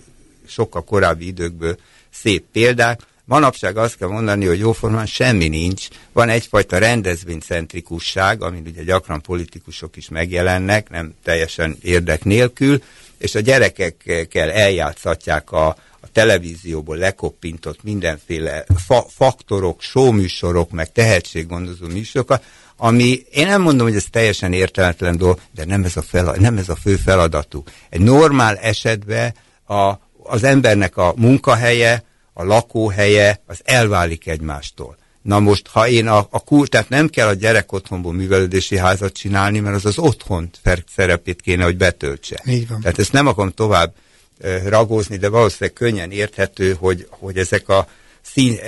sokkal korábbi időkből szép példák, Manapság azt kell mondani, hogy jóformán semmi nincs. Van egyfajta rendezvénycentrikusság, amin ugye gyakran politikusok is megjelennek, nem teljesen érdek nélkül, és a gyerekekkel eljátszatják a, a televízióból lekoppintott mindenféle fa faktorok, showműsorok, meg tehetséggondozó műsorokat, ami én nem mondom, hogy ez teljesen érteletlen dolog, de nem ez a, fel, nem ez a fő feladatuk. Egy normál esetben a, az embernek a munkahelye, a lakóhelye, az elválik egymástól. Na most, ha én a, a kur, tehát nem kell a gyerek otthonból művelődési házat csinálni, mert az az otthon szerepét kéne, hogy betöltse. Így van. Tehát ezt nem akarom tovább ragózni, de valószínűleg könnyen érthető, hogy, hogy ezek a szín,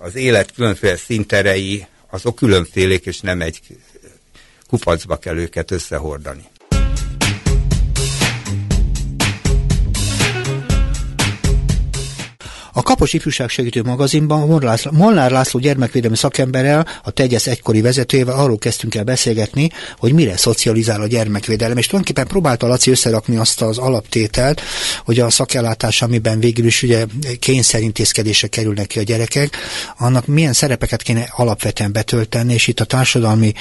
az élet különféle színterei, azok különfélék, és nem egy kupacba kell őket összehordani. A Kapos Ifjúság Segítő magazinban Molnár László gyermekvédelmi szakemberrel, a Tegyesz egykori vezetőjével arról kezdtünk el beszélgetni, hogy mire szocializál a gyermekvédelem, és tulajdonképpen próbálta Laci összerakni azt az alaptételt, hogy a szakellátás, amiben végül is ugye kényszerintézkedésre kerülnek ki a gyerekek, annak milyen szerepeket kéne alapvetően betölteni, és itt a társadalmi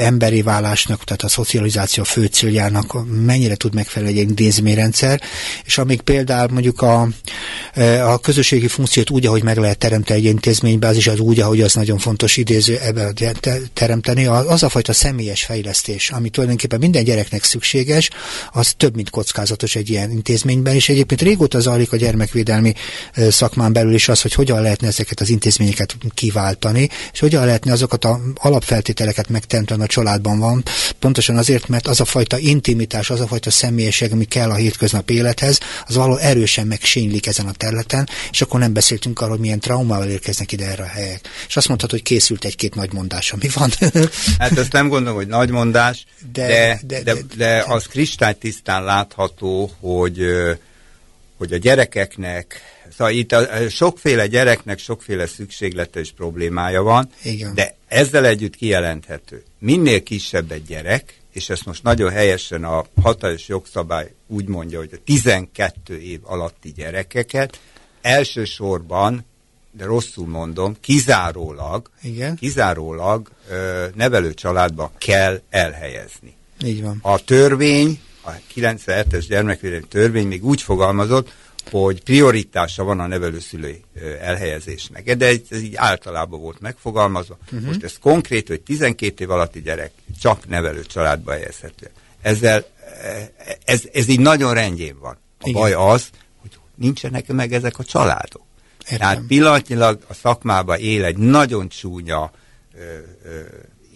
emberi válásnak, tehát a szocializáció fő céljának mennyire tud megfelelni egy intézményrendszer, és amíg például mondjuk a, a közösségi funkciót úgy, ahogy meg lehet teremteni egy intézménybe, az úgy, ahogy az nagyon fontos idéző ebbe teremteni, az a fajta személyes fejlesztés, ami tulajdonképpen minden gyereknek szükséges, az több, mint kockázatos egy ilyen intézményben, és egyébként régóta zajlik a gyermekvédelmi szakmán belül is az, hogy hogyan lehetne ezeket az intézményeket kiváltani, és hogyan lehetne azokat a alapfeltételeket megteremteni a családban van, pontosan azért, mert az a fajta intimitás, az a fajta személyesség, ami kell a hétköznapi élethez, az való erősen megsénylik ezen a területen, és akkor nem beszéltünk arról, hogy milyen traumával érkeznek ide erre a helyek. És azt mondhatod, hogy készült egy-két nagy mondás, ami van. hát ezt nem gondolom, hogy nagy mondás, de, de, de, de, de, de az kristálytisztán látható, hogy hogy a gyerekeknek, szóval itt a, sokféle gyereknek sokféle szükséglete és problémája van, Igen. de ezzel együtt kijelenthető. Minél kisebb egy gyerek, és ezt most nagyon helyesen a hatályos jogszabály úgy mondja, hogy a 12 év alatti gyerekeket elsősorban, de rosszul mondom, kizárólag, Igen. kizárólag ö, nevelő családba kell elhelyezni. Így van. A törvény, a 97-es gyermekvédelmi törvény még úgy fogalmazott, hogy prioritása van a nevelőszülői elhelyezésnek. De ez, így általában volt megfogalmazva. Uh-huh. Most ez konkrét, hogy 12 év alatti gyerek csak nevelő családba helyezhető. Ezzel, ez, ez így nagyon rendjén van. A Igen. baj az, nincsenek meg ezek a családok. Értem. Tehát pillanatnyilag a szakmában él egy nagyon csúnya ö, ö,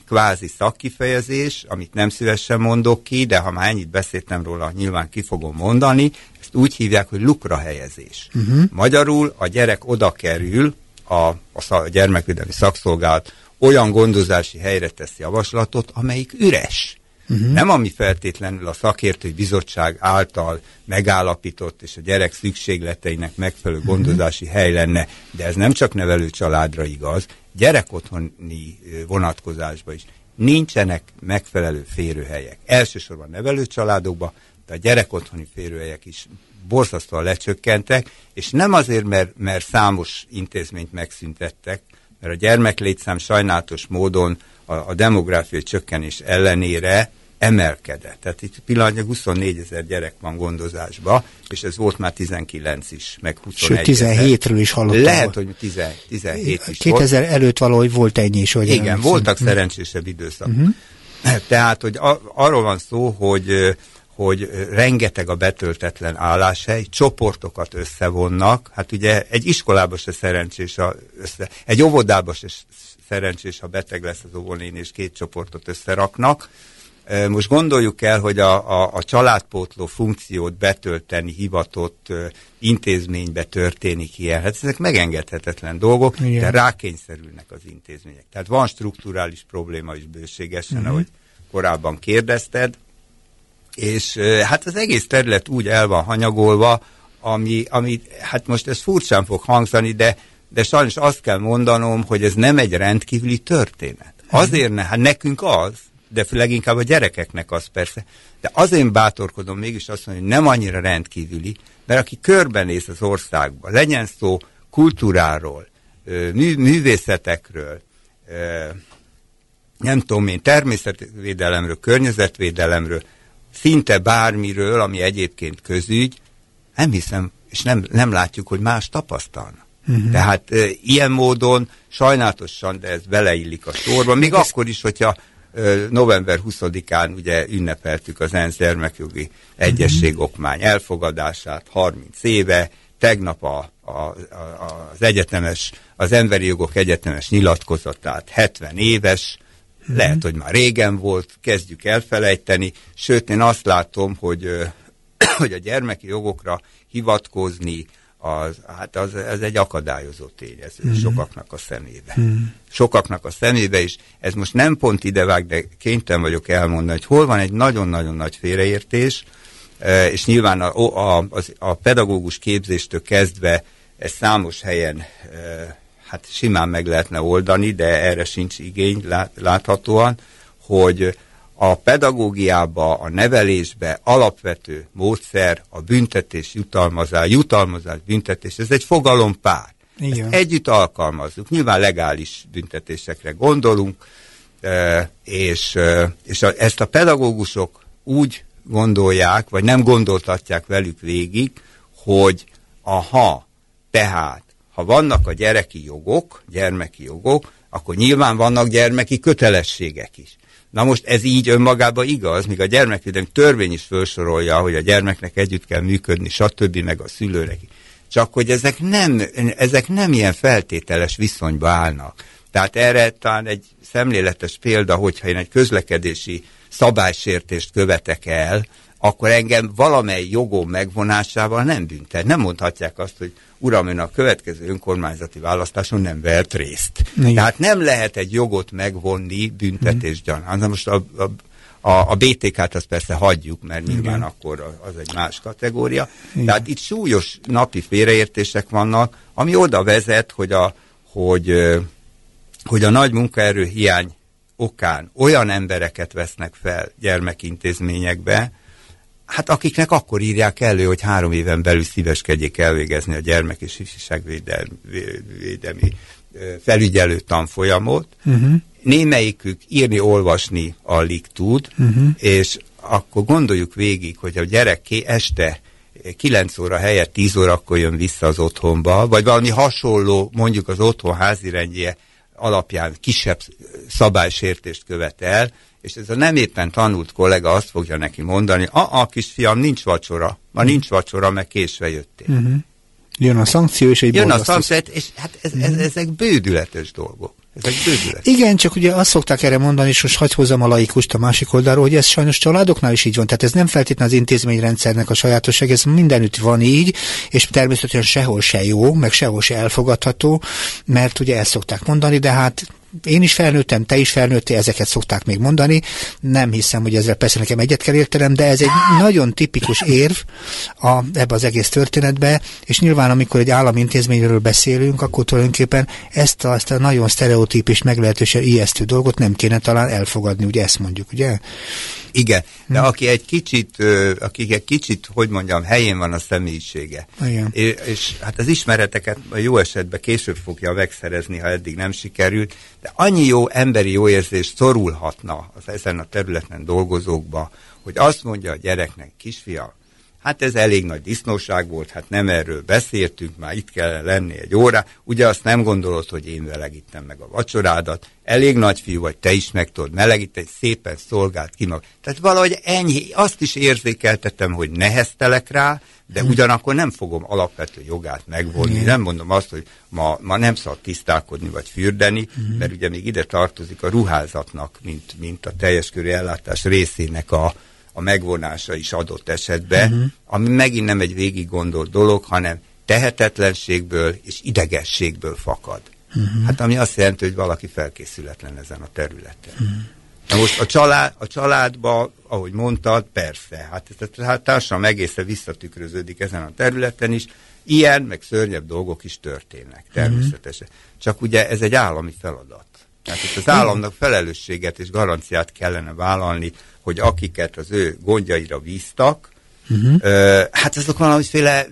kvázi szakkifejezés, amit nem szívesen mondok ki, de ha már ennyit beszéltem róla, nyilván ki fogom mondani, ezt úgy hívják, hogy lukra helyezés. Uh-huh. Magyarul a gyerek oda kerül, a, a gyermekvédelmi szakszolgálat olyan gondozási helyre tesz javaslatot, amelyik üres. Uh-huh. Nem ami feltétlenül a szakértői bizottság által megállapított és a gyerek szükségleteinek megfelelő uh-huh. gondozási hely lenne, de ez nem csak nevelő családra igaz, gyerekotthoni vonatkozásban is nincsenek megfelelő férőhelyek. Elsősorban nevelő családokban, de a gyerekotthoni férőhelyek is borzasztóan lecsökkentek, és nem azért, mert, mert számos intézményt megszüntettek, mert a gyermeklétszám sajnálatos módon a, a demográfiai csökkenés ellenére emelkedett. Tehát itt pillanatnyilag 24 ezer gyerek van gondozásba, és ez volt már 19 is, meg 21 Sőt, 17-ről is hallottam. Lehet, hogy 10, 17 is 2000 volt. előtt valahogy volt ennyi is. Hogy Igen, voltak hm. szerencsésebb időszak. Uh-huh. Tehát, hogy a, arról van szó, hogy hogy rengeteg a betöltetlen álláshely, csoportokat összevonnak, hát ugye egy iskolába se szerencsés, a össze, egy óvodába se szerencsés, ha beteg lesz az óvónén, és két csoportot összeraknak, most gondoljuk el, hogy a, a, a családpótló funkciót betölteni hivatott uh, intézménybe történik ilyen. Hát ezek megengedhetetlen dolgok, Igen. de rákényszerülnek az intézmények. Tehát van strukturális probléma is bőségesen, uh-huh. ahogy korábban kérdezted, és hát az egész terület úgy el van hanyagolva, ami, ami hát most ez furcsán fog hangzani, de, de sajnos azt kell mondanom, hogy ez nem egy rendkívüli történet. Mhm. Azért ne, hát nekünk az, de leginkább a gyerekeknek az persze. De azért bátorkodom mégis azt mondani, hogy nem annyira rendkívüli, mert aki körbenéz az országba, legyen szó kultúráról, mű, művészetekről, nem tudom én, természetvédelemről, környezetvédelemről, szinte bármiről, ami egyébként közügy, nem hiszem, és nem, nem látjuk, hogy más tapasztalna. Uh-huh. Tehát e, ilyen módon sajnálatosan, de ez beleillik a sorba, még ez... akkor is, hogyha november 20-án ugye ünnepeltük az ENSZ gyermekjogi egyesség okmány elfogadását 30 éve, tegnap a, a, a, az egyetemes, az emberi jogok egyetemes nyilatkozatát 70 éves, mm-hmm. lehet, hogy már régen volt, kezdjük elfelejteni, sőt én azt látom, hogy, hogy a gyermeki jogokra hivatkozni, az, hát az, ez egy akadályozó tényező mm. sokaknak a szemébe. Mm. Sokaknak a szemébe is. Ez most nem pont idevág, de kénytelen vagyok elmondani, hogy hol van egy nagyon-nagyon nagy félreértés, e, és nyilván a, a, a, a pedagógus képzéstől kezdve ez számos helyen hát simán meg lehetne oldani, de erre sincs igény lát, láthatóan, hogy a pedagógiába, a nevelésbe alapvető módszer a büntetés, jutalmazás, jutalmazás, büntetés, ez egy fogalompár. Igen. Ezt együtt alkalmazzuk. Nyilván legális büntetésekre gondolunk, és, és ezt a pedagógusok úgy gondolják, vagy nem gondoltatják velük végig, hogy aha, tehát, ha vannak a gyereki jogok, gyermeki jogok, akkor nyilván vannak gyermeki kötelességek is. Na most ez így önmagában igaz, míg a gyermekvédelmi törvény is felsorolja, hogy a gyermeknek együtt kell működni, stb. meg a szülőnek. Csak hogy ezek nem, ezek nem ilyen feltételes viszonyba állnak. Tehát erre talán egy szemléletes példa, hogyha én egy közlekedési szabálysértést követek el, akkor engem valamely jogom megvonásával nem büntet. Nem mondhatják azt, hogy uram, ön a következő önkormányzati választáson nem vett részt. Igen. Tehát nem lehet egy jogot megvonni büntetés gyanán. Na most a, a, a, a BTK-t azt persze hagyjuk, mert nyilván Igen. akkor az egy más kategória. Igen. Tehát itt súlyos napi félreértések vannak, ami oda vezet, hogy a, hogy, hogy a nagy munkaerő hiány okán olyan embereket vesznek fel gyermekintézményekbe, hát akiknek akkor írják elő, hogy három éven belül szíveskedjék elvégezni a gyermek és ifjúságvédelmi felügyelő tanfolyamot. Uh-huh. Némelyikük írni, olvasni alig tud, uh-huh. és akkor gondoljuk végig, hogy a gyerek este 9 óra helyett 10 órakor jön vissza az otthonba, vagy valami hasonló, mondjuk az otthon házirendje alapján kisebb szabálysértést követel, és ez a nem éppen tanult kollega azt fogja neki mondani, a, a kisfiam, nincs vacsora, ma nincs vacsora, mert késve jöttél. Uh-huh. Jön a szankció, és egy Jön a szankció, és hát ez, ez, uh-huh. ezek bődületes dolgok. Ezek bődületes. Igen, csak ugye azt szokták erre mondani, és most hagyj hozzam a laikust a másik oldalról, hogy ez sajnos családoknál is így van. Tehát ez nem feltétlenül az intézményrendszernek a sajátosság, ez mindenütt van így, és természetesen sehol se jó, meg sehol se elfogadható, mert ugye ezt szokták mondani, de hát én is felnőttem, te is felnőttél, ezeket szokták még mondani. Nem hiszem, hogy ezzel persze nekem egyet kell értenem, de ez egy nagyon tipikus érv a, ebbe az egész történetbe, és nyilván amikor egy állami intézményről beszélünk, akkor tulajdonképpen ezt a, ezt a nagyon sztereotíp és meglehetősen ijesztő dolgot nem kéne talán elfogadni, ugye ezt mondjuk, ugye? Igen, de hmm. aki egy kicsit, aki egy kicsit, hogy mondjam, helyén van a személyisége. Igen. És, és hát az ismereteket jó esetben később fogja megszerezni, ha eddig nem sikerült, de annyi jó emberi jó érzés szorulhatna az ezen a területen dolgozókba, hogy azt mondja a gyereknek, kisfia, Hát ez elég nagy disznóság volt, hát nem erről beszéltünk, már itt kell lenni egy óra. Ugye azt nem gondolod, hogy én melegítem meg a vacsorádat, elég nagy fiú vagy, te is meg tudod melegíteni, szépen szolgált ki mag. Tehát valahogy ennyi, azt is érzékeltetem, hogy neheztelek rá, de hmm. ugyanakkor nem fogom alapvető jogát megvonni. Hmm. Nem mondom azt, hogy ma, ma nem szabad tisztálkodni vagy fürdeni, hmm. mert ugye még ide tartozik a ruházatnak, mint, mint a teljes körű ellátás részének a, a megvonása is adott esetben, uh-huh. ami megint nem egy végig gondolt dolog, hanem tehetetlenségből és idegességből fakad. Uh-huh. Hát ami azt jelenti, hogy valaki felkészületlen ezen a területen. Uh-huh. Na most a, család, a családba, ahogy mondtad, persze, hát ez a társadalom egészen visszatükröződik ezen a területen is, ilyen, meg szörnyebb dolgok is történnek, természetesen. Uh-huh. Csak ugye ez egy állami feladat. Tehát itt az államnak felelősséget és garanciát kellene vállalni hogy akiket az ő gondjaira bíztak, uh-huh. hát azok valamiféle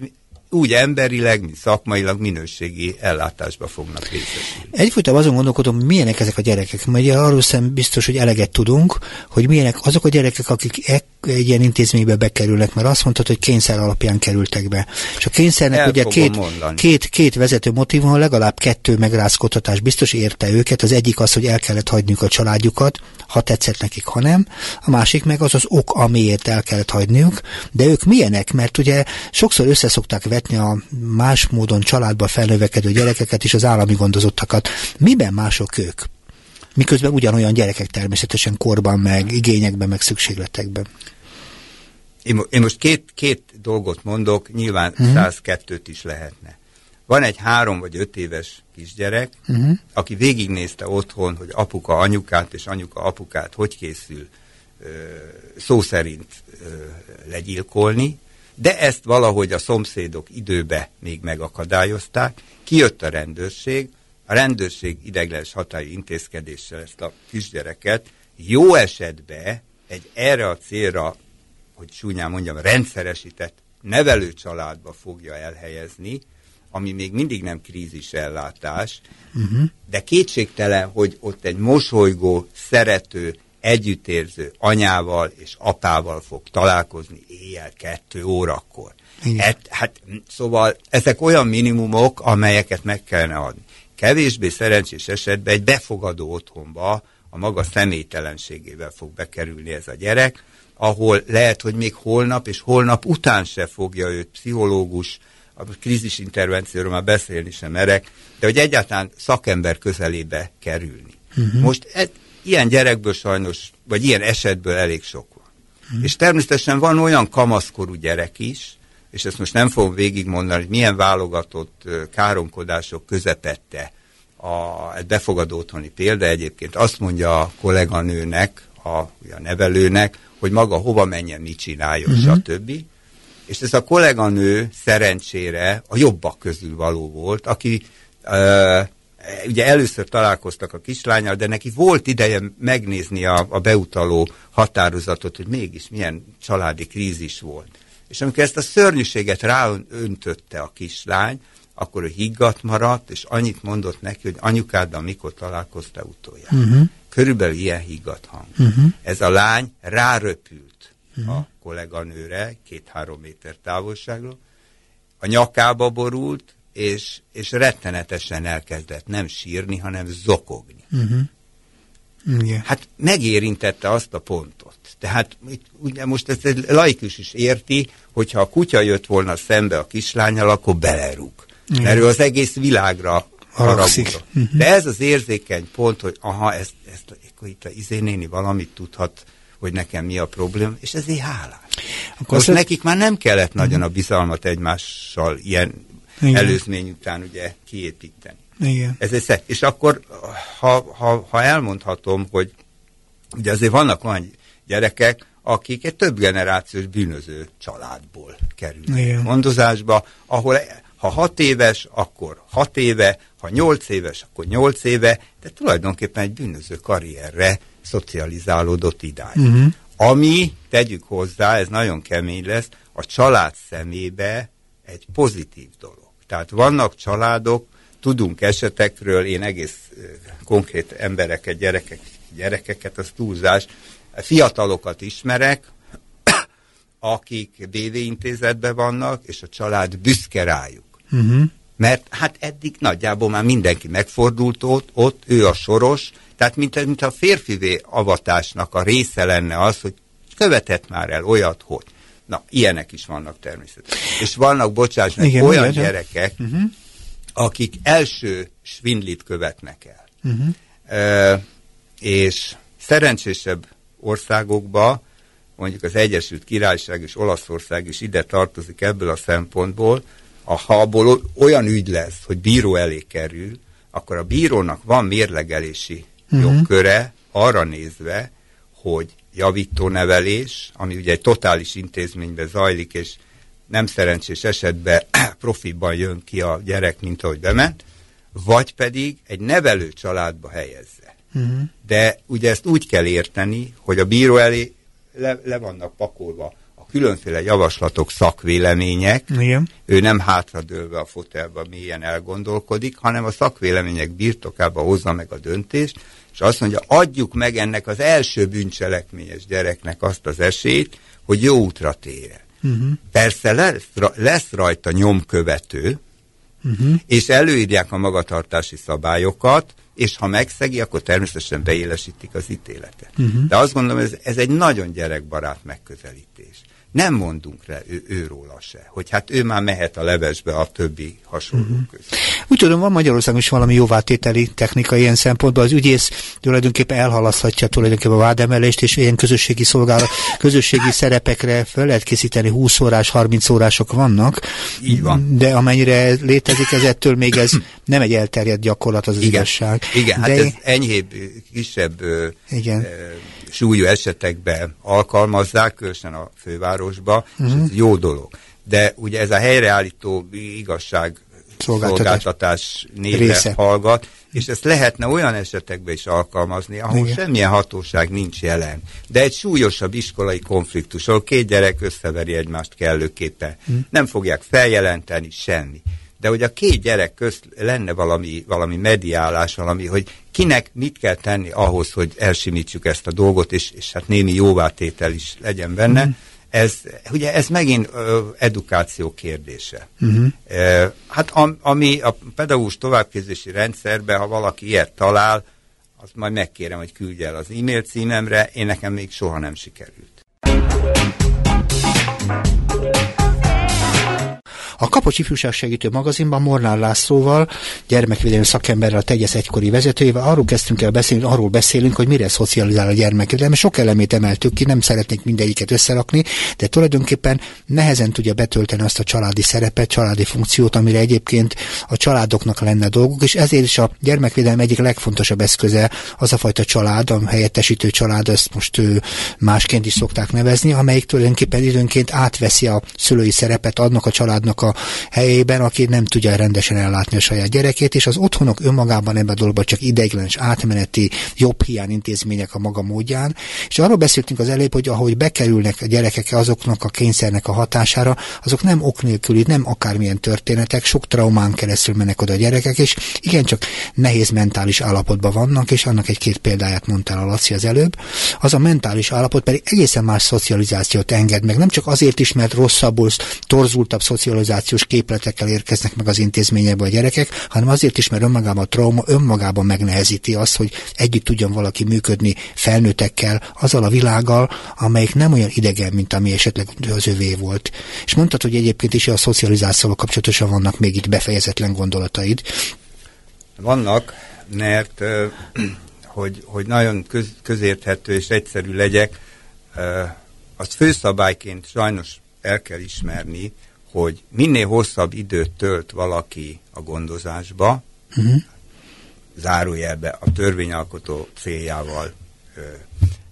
úgy emberileg, mint szakmailag minőségi ellátásba fognak részesülni. Egyfolytában azon gondolkodom, milyenek ezek a gyerekek. Mert ugye arról szem biztos, hogy eleget tudunk, hogy milyenek azok a gyerekek, akik e- egy ilyen intézménybe bekerülnek, mert azt mondtad, hogy kényszer alapján kerültek be. És a kényszernek El ugye két, két, két vezető motivum, legalább kettő megrázkodtatás biztos érte őket. Az egyik az, hogy el kellett hagyniuk a családjukat, ha tetszett nekik, ha nem. A másik meg az az ok, amiért el kellett hagyniuk. De ők milyenek? Mert ugye sokszor összeszokták vetni a más módon családba felnövekedő gyerekeket és az állami gondozottakat. Miben mások ők? Miközben ugyanolyan gyerekek természetesen korban, meg igényekben, meg szükségletekben. Én, én most két, két dolgot mondok, nyilván uh-huh. 102-t is lehetne. Van egy három vagy öt éves kisgyerek, uh-huh. aki végignézte otthon, hogy apuka anyukát és anyuka apukát hogy készül ö, szó szerint ö, legyilkolni, de ezt valahogy a szomszédok időbe még megakadályozták. Kijött a rendőrség, a rendőrség ideglenes hatályú intézkedéssel ezt a kisgyereket jó esetben egy erre a célra, hogy súnyán mondjam, rendszeresített nevelőcsaládba fogja elhelyezni, ami még mindig nem krízisellátás, uh-huh. de kétségtelen, hogy ott egy mosolygó, szerető, együttérző anyával és apával fog találkozni éjjel kettő órakor. Hát, hát, szóval ezek olyan minimumok, amelyeket meg kellene adni. Kevésbé szerencsés esetben egy befogadó otthonba a maga személytelenségével fog bekerülni ez a gyerek, ahol lehet, hogy még holnap és holnap után se fogja őt pszichológus, a krízisintervencióról már beszélni sem merek, de hogy egyáltalán szakember közelébe kerülni. Uh-huh. Most e, ilyen gyerekből sajnos, vagy ilyen esetből elég sok van. Uh-huh. És természetesen van olyan kamaszkorú gyerek is, és ezt most nem fogom végigmondani, hogy milyen válogatott káromkodások közepette a, egy befogadó otthoni példa egyébként azt mondja a kolléganőnek, a, a nevelőnek, hogy maga hova menjen, mit csináljon, uh-huh. stb. És ez a kolléganő szerencsére a jobbak közül való volt, aki uh, ugye először találkoztak a kislányal, de neki volt ideje megnézni a, a beutaló határozatot, hogy mégis milyen családi krízis volt. És amikor ezt a szörnyűséget ráöntötte a kislány, akkor ő higgadt maradt, és annyit mondott neki, hogy anyukáddal mikor találkozta utoljára. Uh-huh. Körülbelül ilyen higgadt hang. Uh-huh. Ez a lány ráröpült uh-huh. a kolléganőre, két-három méter távolságról, a nyakába borult, és, és rettenetesen elkezdett nem sírni, hanem zokogni. Uh-huh. Yeah. Hát megérintette azt a pontot. Tehát itt, ugye most ezt egy laikus is érti, hogyha a kutya jött volna szembe a kislányal, akkor belerúg. Igen. Mert ő az egész világra haragudott. Uh-huh. De ez az érzékeny pont, hogy aha, ezt, ezt akkor itt a izé néni valamit tudhat, hogy nekem mi a probléma, és ezért hálás. Akkor Most ez... nekik már nem kellett nagyon a bizalmat egymással ilyen Igen. előzmény után ugye kiépíteni. Igen. Ez egy. És akkor, ha, ha, ha elmondhatom, hogy ugye azért vannak olyan gyerekek, akik egy több generációs bűnöző családból kerülnek gondozásba, ahol ha hat éves, akkor hat éve, ha nyolc éves, akkor nyolc éve, de tulajdonképpen egy bűnöző karrierre szocializálódott idáig. Uh-huh. Ami, tegyük hozzá, ez nagyon kemény lesz, a család szemébe egy pozitív dolog. Tehát vannak családok, tudunk esetekről, én egész konkrét embereket, gyerekek, gyerekeket, az túlzás, fiatalokat ismerek, akik BV intézetben vannak, és a család büszke rájuk. Uh-huh. Mert hát eddig nagyjából már mindenki megfordult ott, ott ő a soros, tehát mint, mint a férfivé avatásnak a része lenne az, hogy követett már el olyat, hogy. Na, ilyenek is vannak természetesen. És vannak, bocsáss meg, Igen, olyan igen. gyerekek, uh-huh. akik első svindlit követnek el. Uh-huh. E, és szerencsésebb országokba, mondjuk az Egyesült Királyság és Olaszország is ide tartozik ebből a szempontból, ha abból olyan ügy lesz, hogy bíró elé kerül, akkor a bírónak van mérlegelési uh-huh. jogköre arra nézve, hogy javító nevelés, ami ugye egy totális intézményben zajlik, és nem szerencsés esetben profiban jön ki a gyerek, mint ahogy bement, vagy pedig egy nevelő családba helyezze. Uh-huh. De ugye ezt úgy kell érteni, hogy a bíró elé le, le vannak pakolva különféle javaslatok, szakvélemények. Igen. Ő nem hátradőlve a fotelba mélyen elgondolkodik, hanem a szakvélemények birtokába hozza meg a döntést, és azt mondja, adjuk meg ennek az első bűncselekményes gyereknek azt az esélyt, hogy jó útra tére. Uh-huh. Persze lesz, lesz rajta nyomkövető, uh-huh. és előírják a magatartási szabályokat, és ha megszegi, akkor természetesen beélesítik az ítéletet. Uh-huh. De azt gondolom, ez, ez egy nagyon gyerekbarát megközelítés nem mondunk rá ő, őróla se, hogy hát ő már mehet a levesbe a többi hasonló uh-huh. között. Úgy tudom, van Magyarországon is valami jóvátételi technika ilyen szempontból. Az ügyész tulajdonképpen elhalaszthatja tulajdonképpen a vádemelést, és ilyen közösségi szolgálat, közösségi szerepekre fel lehet készíteni 20 órás, 30 órások vannak. Így van. De amennyire létezik, ez ettől még ez nem egy elterjedt gyakorlat az, az Igen. igazság. Igen, hát de... ez enyhébb, kisebb Igen. Súlyú esetekben alkalmazzák, különösen a fővárosba, uh-huh. és ez jó dolog. de ugye ez a helyreállító igazság szolgáltatás névre Része. hallgat, és ezt lehetne olyan esetekben is alkalmazni, ahol Igen. semmilyen hatóság nincs jelen. De egy súlyosabb iskolai konfliktus, ahol két gyerek összeveri egymást kellőképpen. Hm. Nem fogják feljelenteni semmi. De hogy a két gyerek közt lenne valami, valami mediálás, valami, hogy kinek mit kell tenni ahhoz, hogy elsimítsuk ezt a dolgot, és, és hát némi jóvátétel is legyen benne. Hm ez, ugye ez megint ö, edukáció kérdése. Uh-huh. E, hát am, ami a pedagógus továbbképzési rendszerben, ha valaki ilyet talál, azt majd megkérem, hogy küldje el az e-mail címemre, én nekem még soha nem sikerült. A Kapocs Ifjúság Segítő magazinban Mornár Lászlóval, gyermekvédelmi szakemberrel, a Tegyesz egykori vezetőjével arról kezdtünk el beszélni, arról beszélünk, hogy mire szocializál a gyermekvédelem. Sok elemét emeltük ki, nem szeretnék mindegyiket összerakni, de tulajdonképpen nehezen tudja betölteni azt a családi szerepet, családi funkciót, amire egyébként a családoknak lenne dolguk, és ezért is a gyermekvédelem egyik legfontosabb eszköze az a fajta család, a helyettesítő család, ezt most másként is szokták nevezni, amelyik tulajdonképpen időnként átveszi a szülői szerepet, adnak a családnak a helyében, aki nem tudja rendesen ellátni a saját gyerekét, és az otthonok önmagában ebben a dologban csak ideiglenes átmeneti jobb hiány intézmények a maga módján. És arról beszéltünk az előbb, hogy ahogy bekerülnek a gyerekek azoknak a kényszernek a hatására, azok nem ok nélküli, nem akármilyen történetek, sok traumán keresztül mennek oda a gyerekek, és igencsak nehéz mentális állapotban vannak, és annak egy-két példáját mondtál a Laci az előbb. Az a mentális állapot pedig egészen más szocializációt enged meg, nem csak azért is, mert rosszabbul, torzultabb szocializáció szocializációs képletekkel érkeznek meg az intézményekbe a gyerekek, hanem azért is, mert önmagában a trauma önmagában megnehezíti azt, hogy együtt tudjon valaki működni felnőttekkel, azzal a világgal, amelyik nem olyan idegen, mint ami esetleg az övé volt. És mondtad, hogy egyébként is a szocializációval kapcsolatosan vannak még itt befejezetlen gondolataid. Vannak, mert hogy, hogy nagyon köz, közérthető és egyszerű legyek, azt főszabályként sajnos el kell ismerni, hogy minél hosszabb időt tölt valaki a gondozásba, uh-huh. zárójelbe a törvényalkotó céljával ö,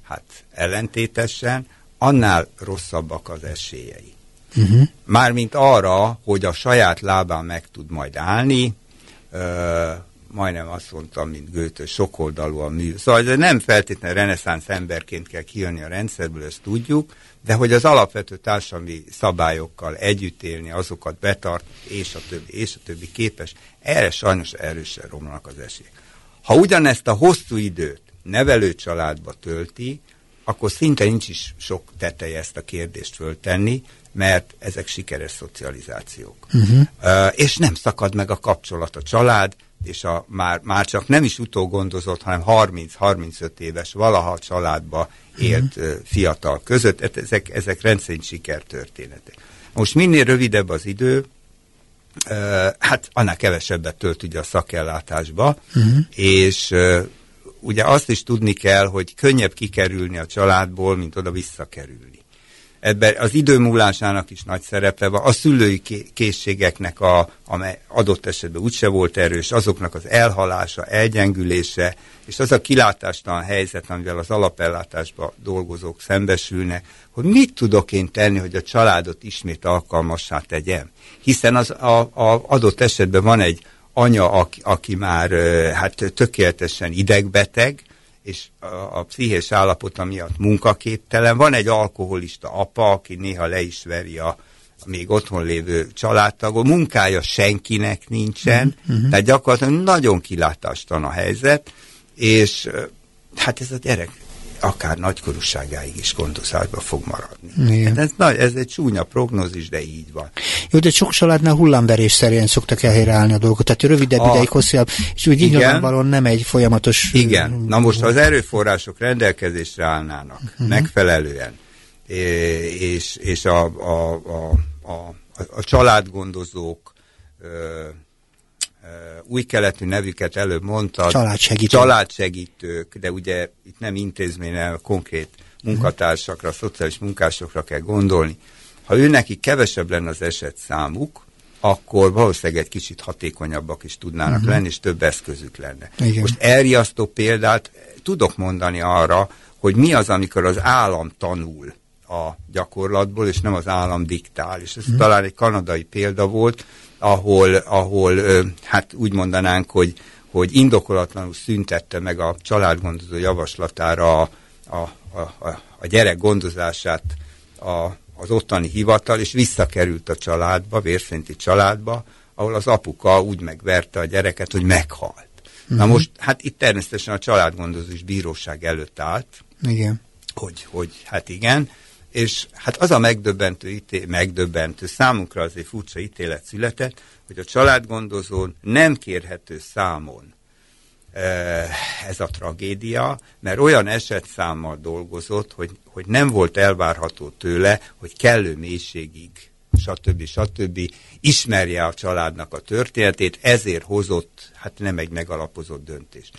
hát ellentétesen, annál rosszabbak az esélyei. Uh-huh. Mármint arra, hogy a saját lábán meg tud majd állni, ö, majdnem azt mondtam, mint Gőtő, sokoldalú a mű. Szóval ez nem feltétlenül reneszánsz emberként kell kijönni a rendszerből, ezt tudjuk, de hogy az alapvető társadalmi szabályokkal együtt élni, azokat betart, és a többi, és a többi képes, erre sajnos erősen romlanak az esélyek. Ha ugyanezt a hosszú időt nevelő családba tölti, akkor szinte nincs is sok teteje ezt a kérdést föltenni, mert ezek sikeres szocializációk. Uh-huh. Uh, és nem szakad meg a kapcsolat a család, és a, már, már csak nem is utógondozott, hanem 30-35 éves valaha családba élt uh-huh. fiatal között. Ezek, ezek rendszerint sikertörténetek. Most minél rövidebb az idő, hát annál kevesebbet tölt ugye a szakellátásba, uh-huh. és ugye azt is tudni kell, hogy könnyebb kikerülni a családból, mint oda visszakerülni ebben az idő múlásának is nagy szerepe van, a szülői készségeknek, a, amely adott esetben úgyse volt erős, azoknak az elhalása, elgyengülése, és az a kilátástalan helyzet, amivel az alapellátásban dolgozók szembesülnek, hogy mit tudok én tenni, hogy a családot ismét alkalmassá tegyem. Hiszen az a, a adott esetben van egy anya, aki, aki már hát tökéletesen idegbeteg, és a, a pszichés állapota miatt munkaképtelen. Van egy alkoholista apa, aki néha le is veri a, a még otthon lévő családtagot, munkája senkinek nincsen, uh-huh. tehát gyakorlatilag nagyon kilátástalan a helyzet, és hát ez a gyerek akár nagykorúságáig is gondozásba fog maradni. Igen. Hát ez, nagy, ez egy csúnya prognózis, de így van. Jó, de sok családnál hullámverés szerint szoktak elhelyreállni a dolgot, tehát rövidebb a, ideig, hosszabb, és úgy nyilvánvalóan nem egy folyamatos... Igen, na most az erőforrások rendelkezésre állnának uh-huh. megfelelően, és, és a, a, a, a, a családgondozók új keletű nevüket előbb mondta. Családsegítők. Családsegítők, de ugye itt nem intézményen, konkrét munkatársakra, szociális munkásokra kell gondolni. Ha ő neki kevesebb lenne az eset számuk, akkor valószínűleg egy kicsit hatékonyabbak is tudnának uh-huh. lenni, és több eszközük lenne. Igen. Most elriasztó példát tudok mondani arra, hogy mi az, amikor az állam tanul a gyakorlatból, és nem az állam diktál. És ez hmm. talán egy kanadai példa volt, ahol, ahol hát úgy mondanánk, hogy, hogy indokolatlanul szüntette meg a családgondozó javaslatára a, a, a, a gyerek gondozását a, az ottani hivatal, és visszakerült a családba, vérszerinti családba, ahol az apuka úgy megverte a gyereket, hogy meghalt. Uh-huh. Na mhm. most, hát itt természetesen a családgondozó is bíróság előtt állt. Igen. Hogy, hogy hát igen, és hát az a megdöbbentő, ítél, megdöbbentő, számunkra azért furcsa ítélet született, hogy a családgondozón nem kérhető számon ez a tragédia, mert olyan esetszámmal dolgozott, hogy, hogy nem volt elvárható tőle, hogy kellő mélységig, stb. stb. ismerje a családnak a történetét, ezért hozott, hát nem egy megalapozott döntést.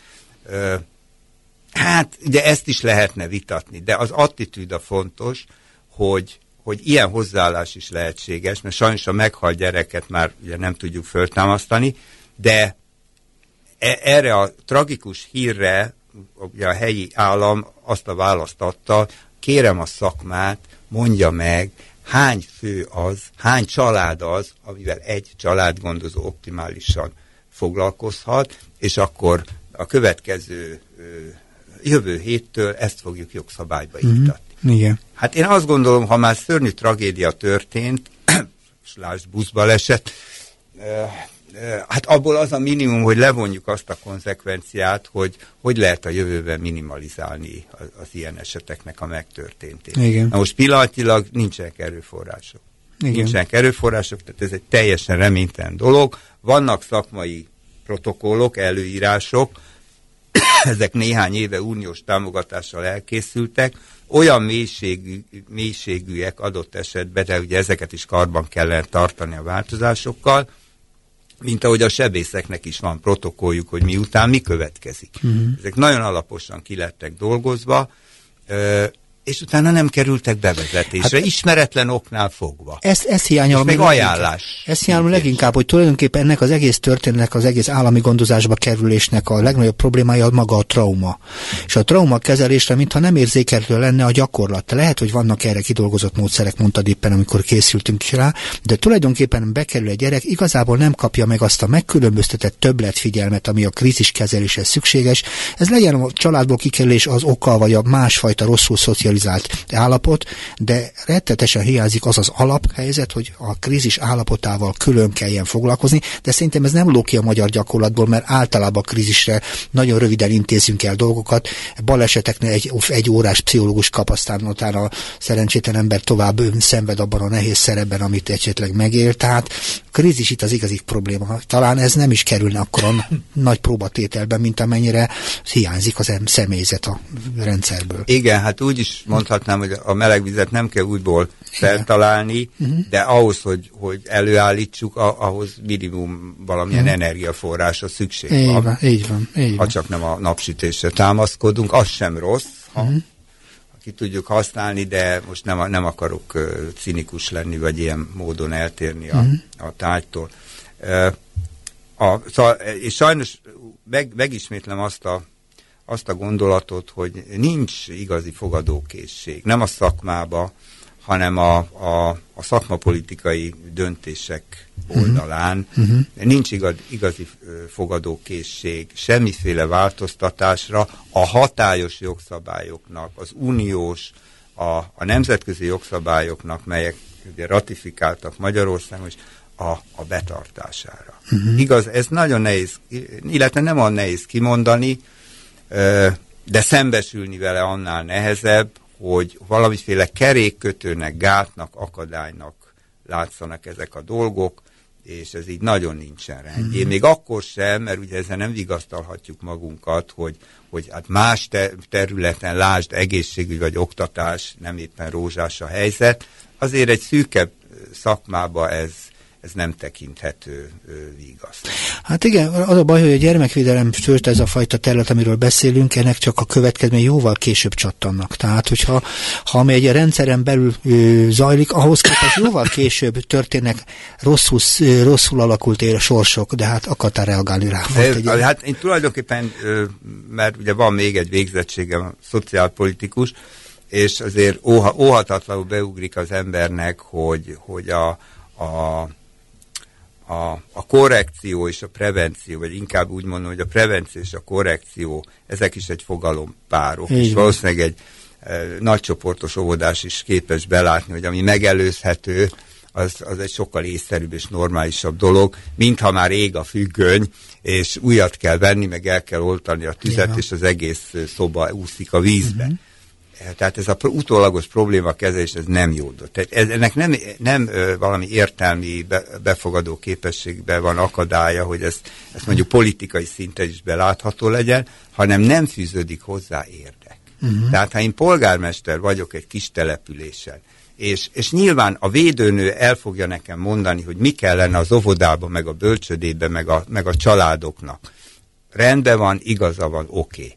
Hát, ugye ezt is lehetne vitatni, de az attitűd a fontos, hogy, hogy ilyen hozzáállás is lehetséges, mert sajnos a meghalt gyereket már ugye nem tudjuk föltámasztani, de e, erre a tragikus hírre ugye a helyi állam azt a választ adta, kérem a szakmát, mondja meg, hány fő az, hány család az, amivel egy családgondozó optimálisan foglalkozhat, és akkor a következő jövő héttől ezt fogjuk jogszabályba mm-hmm. Igen. Hát én azt gondolom, ha már szörnyű tragédia történt, és lásd buszbaleset, hát abból az a minimum, hogy levonjuk azt a konzekvenciát, hogy hogy lehet a jövőben minimalizálni az, az ilyen eseteknek a megtörténtét. Igen. Na most pillanatilag nincsenek erőforrások. Igen. Nincsenek erőforrások, tehát ez egy teljesen reménytelen dolog. Vannak szakmai protokollok, előírások, ezek néhány éve uniós támogatással elkészültek, olyan mélységű, mélységűek adott esetben, de ugye ezeket is karban kellene tartani a változásokkal, mint ahogy a sebészeknek is van protokolljuk, hogy miután mi következik. Uh-huh. Ezek nagyon alaposan kilettek dolgozva, és utána nem kerültek bevezetésre, hát, ismeretlen oknál fogva. Ezt, ezt hiányolom. még ajánlás. Ezt hiányolom leginkább, hogy tulajdonképpen ennek az egész történetnek, az egész állami gondozásba kerülésnek a legnagyobb problémája maga a trauma. És a trauma kezelésre, mintha nem érzékelhető lenne a gyakorlat. Lehet, hogy vannak erre kidolgozott módszerek, mondtad éppen, amikor készültünk rá, de tulajdonképpen bekerül egy gyerek, igazából nem kapja meg azt a megkülönböztetett többletfigyelmet, ami a krízis kezeléshez szükséges. Ez legyen a családból kikerülés az oka, vagy a másfajta rosszul szocializált stabilizált állapot, de rettetesen hiányzik az az alaphelyzet, hogy a krízis állapotával külön kelljen foglalkozni, de szerintem ez nem ló a magyar gyakorlatból, mert általában a krízisre nagyon röviden intézünk el dolgokat. Baleseteknél egy, egy órás pszichológus kap, aztán utána szerencsétlen ember tovább szenved abban a nehéz szerepben, amit esetleg megél. Tehát a krízis itt az igazi probléma. Talán ez nem is kerülne akkor a nagy próbatételben, mint amennyire hiányzik az személyzet a rendszerből. Igen, hát úgy is mondhatnám, hogy a melegvizet nem kell újból feltalálni, de ahhoz, hogy, hogy előállítsuk, ahhoz minimum valamilyen uh-huh. energiaforrása szükség így van. van. Így van, így ha csak nem a napsütésre támaszkodunk, az sem rossz, ha uh-huh. ki tudjuk használni, de most nem, nem akarok uh, cinikus lenni, vagy ilyen módon eltérni a, uh-huh. a tárgytól. Uh, a, szóval, és sajnos meg, megismétlem azt a azt a gondolatot, hogy nincs igazi fogadókészség, nem a szakmába, hanem a, a, a szakmapolitikai döntések oldalán. Uh-huh. Nincs igaz, igazi fogadókészség, semmiféle változtatásra a hatályos jogszabályoknak, az uniós, a, a nemzetközi jogszabályoknak, melyek ugye ratifikáltak Magyarországon, és a, a betartására. Uh-huh. Igaz, ez nagyon nehéz, illetve nem a nehéz kimondani, de szembesülni vele annál nehezebb, hogy valamiféle kerékkötőnek, gátnak, akadálynak látszanak ezek a dolgok, és ez így nagyon nincsen rendjén. Mm. Még akkor sem, mert ugye ezzel nem vigasztalhatjuk magunkat, hogy, hogy hát más te területen, lásd egészségügy vagy oktatás, nem éppen rózsás a helyzet, azért egy szűkebb szakmába ez, ez nem tekinthető vigaszt. Hát igen, az a baj, hogy a gyermekvédelem tört ez a fajta terület, amiről beszélünk, ennek csak a következmény jóval később csattannak. Tehát, hogyha ha ami egy rendszeren belül ö, zajlik, ahhoz képest jóval később történnek rosszul, rosszul alakult ér sorsok, de hát akartál reagálni rá. De, egy hát én tulajdonképpen, mert ugye van még egy végzettségem, szociálpolitikus, és azért óha, óhatatlanul beugrik az embernek, hogy, hogy a, a, a, a korrekció és a prevenció, vagy inkább úgy mondom, hogy a prevenció és a korrekció, ezek is egy fogalompárok, és valószínűleg egy e, nagycsoportos óvodás is képes belátni, hogy ami megelőzhető, az, az egy sokkal észszerűbb és normálisabb dolog, mintha már ég a függöny, és újat kell venni, meg el kell oltani a tüzet, Igen. és az egész szoba úszik a vízbe. Uh-huh. Tehát ez a utólagos probléma kezelés, ez nem jó. Tehát ez, ennek nem, nem valami értelmi be, befogadó képességben van akadálya, hogy ezt, ezt mondjuk politikai szinten is belátható legyen, hanem nem fűződik hozzá érdek. Uh-huh. Tehát ha én polgármester vagyok egy kis településen, és, és nyilván a védőnő el fogja nekem mondani, hogy mi kellene az óvodába, meg a bölcsödébe, meg a, meg a családoknak. Rendben van, igaza van, oké. Okay.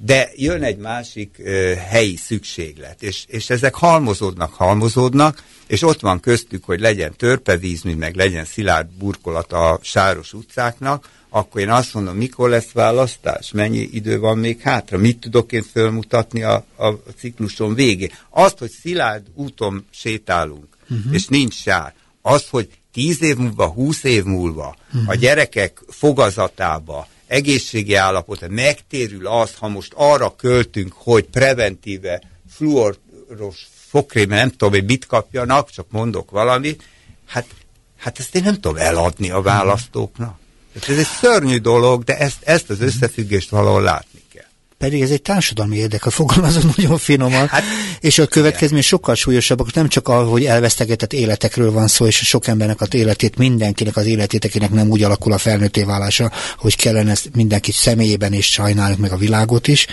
De jön egy másik ö, helyi szükséglet, és, és ezek halmozódnak, halmozódnak, és ott van köztük, hogy legyen törpevízmű, meg legyen szilárd burkolat a sáros utcáknak, akkor én azt mondom, mikor lesz választás, mennyi idő van még hátra, mit tudok én fölmutatni a, a cikluson végén. Azt, hogy szilárd úton sétálunk, uh-huh. és nincs sár, azt, hogy tíz év múlva, húsz év múlva uh-huh. a gyerekek fogazatába, egészségi állapota megtérül az, ha most arra költünk, hogy preventíve fluoros fokrém, nem tudom, hogy mit kapjanak, csak mondok valamit, hát, hát ezt én nem tudom eladni a választóknak. Ez egy szörnyű dolog, de ezt, ezt az összefüggést valahol látni pedig ez egy társadalmi érdek, a fogalmazom nagyon finoman, hát, és a következmény sokkal súlyosabbak, nem csak arról, hogy elvesztegetett életekről van szó, és sok embernek az életét, mindenkinek az életét, akinek nem úgy alakul a felnőtté válása, hogy kellene ezt mindenki személyében is sajnálni, meg a világot is,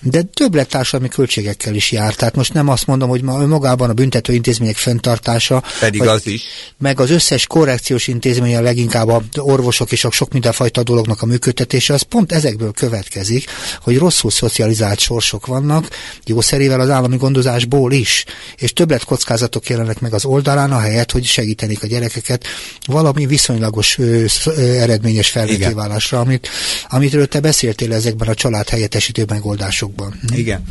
de többlet társadalmi költségekkel is jár. Tehát most nem azt mondom, hogy magában a büntető intézmények fenntartása, pedig vagy, az is. meg az összes korrekciós intézmény, a leginkább a orvosok és a sok mindenfajta dolognak a működtetése, az pont ezekből következik, hogy rossz rosszul szocializált sorsok vannak, jószerével az állami gondozásból is, és többlet kockázatok jelennek meg az oldalán, a helyet, hogy segítenik a gyerekeket valami viszonylagos ö, ö, eredményes felvételválásra, amit, amitről te beszéltél ezekben a család helyettesítő megoldásokban. Igen.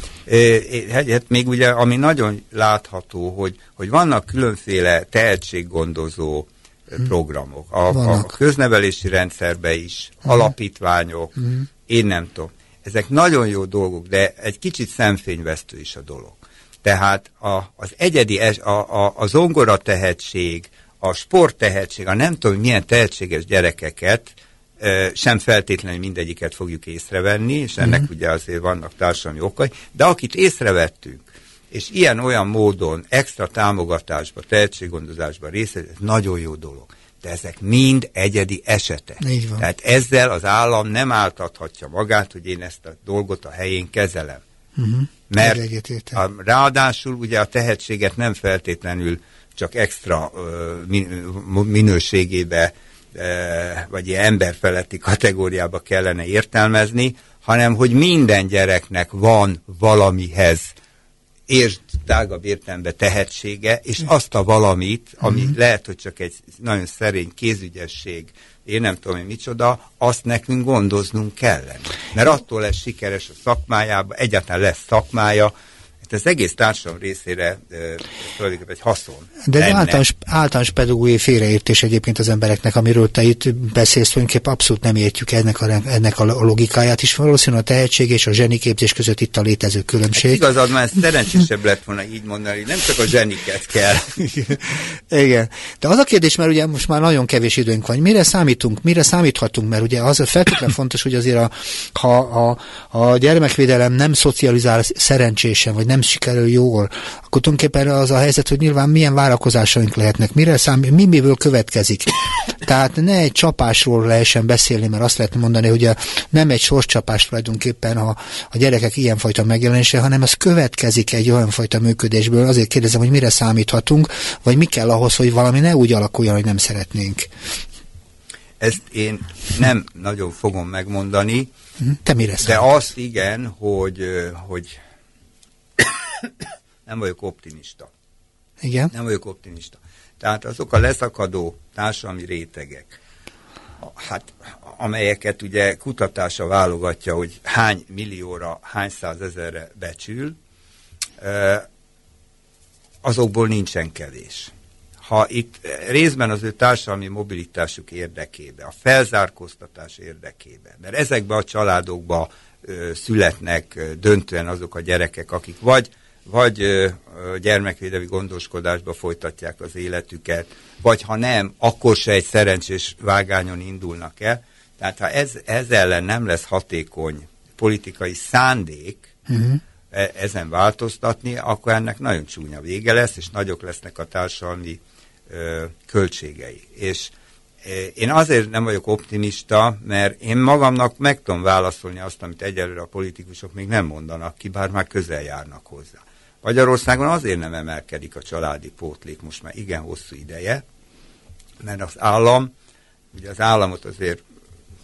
Hát, hát még ugye, ami nagyon látható, hogy, hogy vannak különféle tehetséggondozó hm. programok. A, a köznevelési rendszerbe is, hm. alapítványok, hm. én nem tudom ezek nagyon jó dolgok, de egy kicsit szemfényvesztő is a dolog. Tehát a, az egyedi, a, a, a zongora tehetség, a sport tehetség, a nem tudom milyen tehetséges gyerekeket, sem feltétlenül mindegyiket fogjuk észrevenni, és ennek mm. ugye azért vannak társadalmi okai, de akit észrevettünk, és ilyen-olyan módon extra támogatásba, tehetséggondozásba részt, ez nagyon jó dolog de ezek mind egyedi esetek. Így van. Tehát ezzel az állam nem áltathatja magát, hogy én ezt a dolgot a helyén kezelem. Uh-huh. Mert a, ráadásul ugye a tehetséget nem feltétlenül csak extra uh, minőségébe uh, vagy ilyen emberfeletti kategóriába kellene értelmezni, hanem hogy minden gyereknek van valamihez értsd tágabb értelemben tehetsége, és azt a valamit, ami uh-huh. lehet, hogy csak egy nagyon szerény kézügyesség, én nem tudom, hogy micsoda, azt nekünk gondoznunk kellene. Mert attól lesz sikeres a szakmájába, egyáltalán lesz szakmája, Hát ez egész társadalom részére e, tulajdonképpen egy haszon. De egy általános, általános pedagógiai félreértés egyébként az embereknek, amiről te itt beszélsz, tulajdonképpen abszolút nem értjük ennek a, ennek a logikáját is. Valószínűleg a tehetség és a zseniképzés között itt a létező különbség. Hát igazad, mert szerencsésebb lett volna így mondani, nem csak a zseniket kell. Igen. De az a kérdés, mert ugye most már nagyon kevés időnk van, mire számítunk, mire számíthatunk, mert ugye az a feltétlenül fontos, hogy azért a, ha a, a gyermekvédelem nem szocializál szerencsésen, vagy nem nem sikerül jól, akkor tulajdonképpen az a helyzet, hogy nyilván milyen várakozásaink lehetnek, mire szám, mi miből következik. Tehát ne egy csapásról lehessen beszélni, mert azt lehet mondani, hogy a, nem egy sorscsapás tulajdonképpen a, a gyerekek ilyenfajta megjelenése, hanem ez következik egy olyan fajta működésből. Azért kérdezem, hogy mire számíthatunk, vagy mi kell ahhoz, hogy valami ne úgy alakuljon, hogy nem szeretnénk. Ezt én nem nagyon fogom megmondani. Te mire De azt igen, hogy, hogy nem vagyok optimista. Igen? Nem vagyok optimista. Tehát azok a leszakadó társadalmi rétegek, hát amelyeket ugye kutatása válogatja, hogy hány millióra, hány százezerre becsül, azokból nincsen kevés. Ha itt részben az ő társadalmi mobilitásuk érdekébe, a felzárkóztatás érdekébe, mert ezekbe a családokba születnek döntően azok a gyerekek, akik vagy vagy gyermekvédelmi gondoskodásba folytatják az életüket, vagy ha nem, akkor se egy szerencsés vágányon indulnak el. Tehát ha ez, ez ellen nem lesz hatékony politikai szándék uh-huh. ezen változtatni, akkor ennek nagyon csúnya vége lesz, és nagyok lesznek a társadalmi ö, költségei. És én azért nem vagyok optimista, mert én magamnak meg tudom válaszolni azt, amit egyelőre a politikusok még nem mondanak ki, bár már közel járnak hozzá. Magyarországon azért nem emelkedik a családi pótlék most már igen hosszú ideje, mert az állam, ugye az államot azért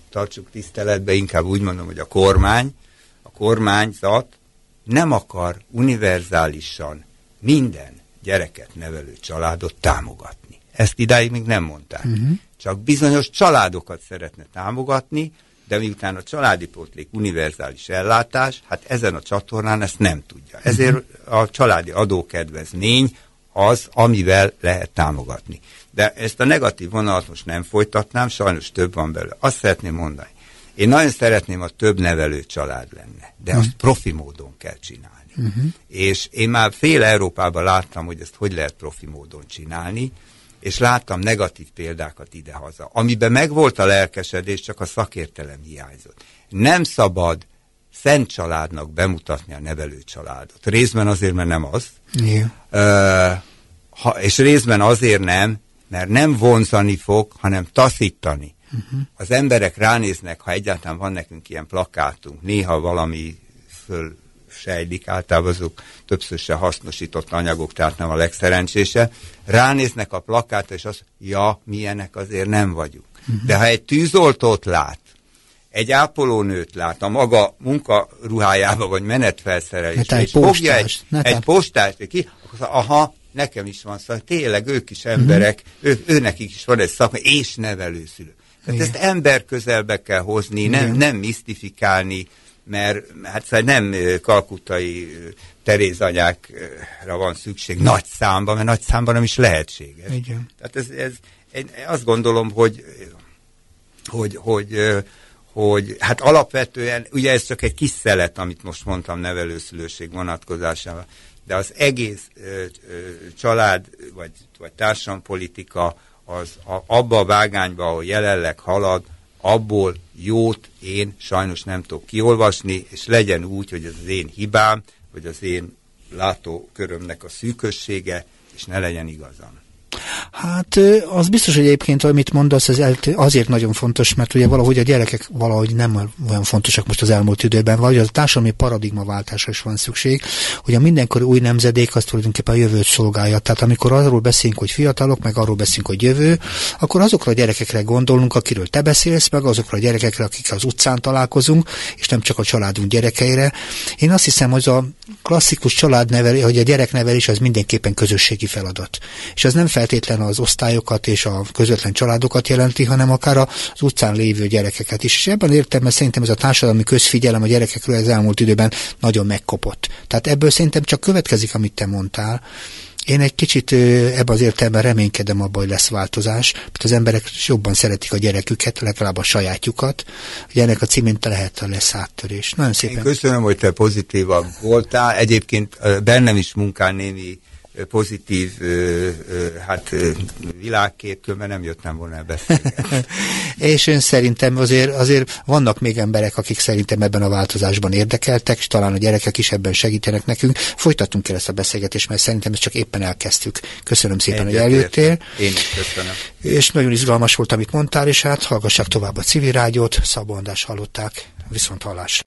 tartsuk tiszteletbe, inkább úgy mondom, hogy a kormány, a kormányzat nem akar univerzálisan minden gyereket nevelő családot támogatni. Ezt idáig még nem mondták. Uh-huh. Csak bizonyos családokat szeretne támogatni, de miután a családi pótlék univerzális ellátás, hát ezen a csatornán ezt nem tudja. Ezért a családi adókedvezmény az, amivel lehet támogatni. De ezt a negatív vonalat most nem folytatnám, sajnos több van belőle. Azt szeretném mondani. Én nagyon szeretném, a több nevelő család lenne, de azt profi módon kell csinálni. Uh-huh. És én már fél Európában láttam, hogy ezt hogy lehet profi módon csinálni, és láttam negatív példákat idehaza, amiben megvolt a lelkesedés, csak a szakértelem hiányzott. Nem szabad szent családnak bemutatni a nevelő családot. Részben azért, mert nem az. Yeah. Ha, és részben azért nem, mert nem vonzani fog, hanem taszítani. Uh-huh. Az emberek ránéznek, ha egyáltalán van nekünk ilyen plakátunk, néha valami föl sejlik, általában azok többször se hasznosított anyagok, tehát nem a legszerencsése, ránéznek a plakátra, és azt, ja, milyenek azért nem vagyunk. Uh-huh. De ha egy tűzoltót lát, egy ápolónőt lát a maga munkaruhájába, vagy menetfelszerelésbe, és fogja egy, egy postást, ki, akkor aha, nekem is van szóval tényleg ők is emberek, uh-huh. ő, őnekik is van egy szakma, és nevelőszülő. Tehát ezt ember közelbe kell hozni, nem, nem misztifikálni, mert hát szóval nem kalkutai terézanyákra van szükség nagy számban, mert nagy számban nem is lehetséges. Igen. Tehát ez, ez, én azt gondolom, hogy, hogy, hogy, hogy hát alapvetően, ugye ez csak egy kis szelet, amit most mondtam nevelőszülőség vonatkozásával, de az egész ö, ö, család vagy, vagy társadalompolitika az a, abba a vágányba, ahol jelenleg halad, abból jót én sajnos nem tudok kiolvasni, és legyen úgy, hogy az én hibám, vagy az én látókörömnek a szűkössége, és ne legyen igazam. Hát az biztos, hogy egyébként, amit mondasz, ez azért nagyon fontos, mert ugye valahogy a gyerekek valahogy nem olyan fontosak most az elmúlt időben, vagy a társadalmi paradigmaváltásra is van szükség, hogy a mindenkori új nemzedék az tulajdonképpen a jövőt szolgálja. Tehát amikor arról beszélünk, hogy fiatalok, meg arról beszélünk, hogy jövő, akkor azokra a gyerekekre gondolunk, akiről te beszélsz, meg azokra a gyerekekre, akik az utcán találkozunk, és nem csak a családunk gyerekeire. Én azt hiszem, hogy a klasszikus családnevelés, hogy a gyereknevelés az mindenképpen közösségi feladat. És az nem feltétlen az osztályokat és a közvetlen családokat jelenti, hanem akár az utcán lévő gyerekeket is. És ebben értem, szerintem ez a társadalmi közfigyelem a gyerekekről az elmúlt időben nagyon megkopott. Tehát ebből szerintem csak következik, amit te mondtál, én egy kicsit ebben az értelemben reménykedem abban, hogy lesz változás, mert az emberek jobban szeretik a gyereküket, legalább a sajátjukat. Ugye ennek a címén lehet a lesz áttörés. Nagyon szépen. Én köszönöm, hogy te pozitívabb voltál. Egyébként bennem is munkál némi pozitív hát, világkép, különben nem jöttem volna el És én szerintem azért, azért vannak még emberek, akik szerintem ebben a változásban érdekeltek, és talán a gyerekek is ebben segítenek nekünk. Folytatunk el ezt a beszélgetést, mert szerintem ezt csak éppen elkezdtük. Köszönöm szépen, Egyet hogy eljöttél. Én is köszönöm. És nagyon izgalmas volt, amit mondtál, és hát hallgassák tovább a civil rádiót. Szabó András hallották. Viszont hallás.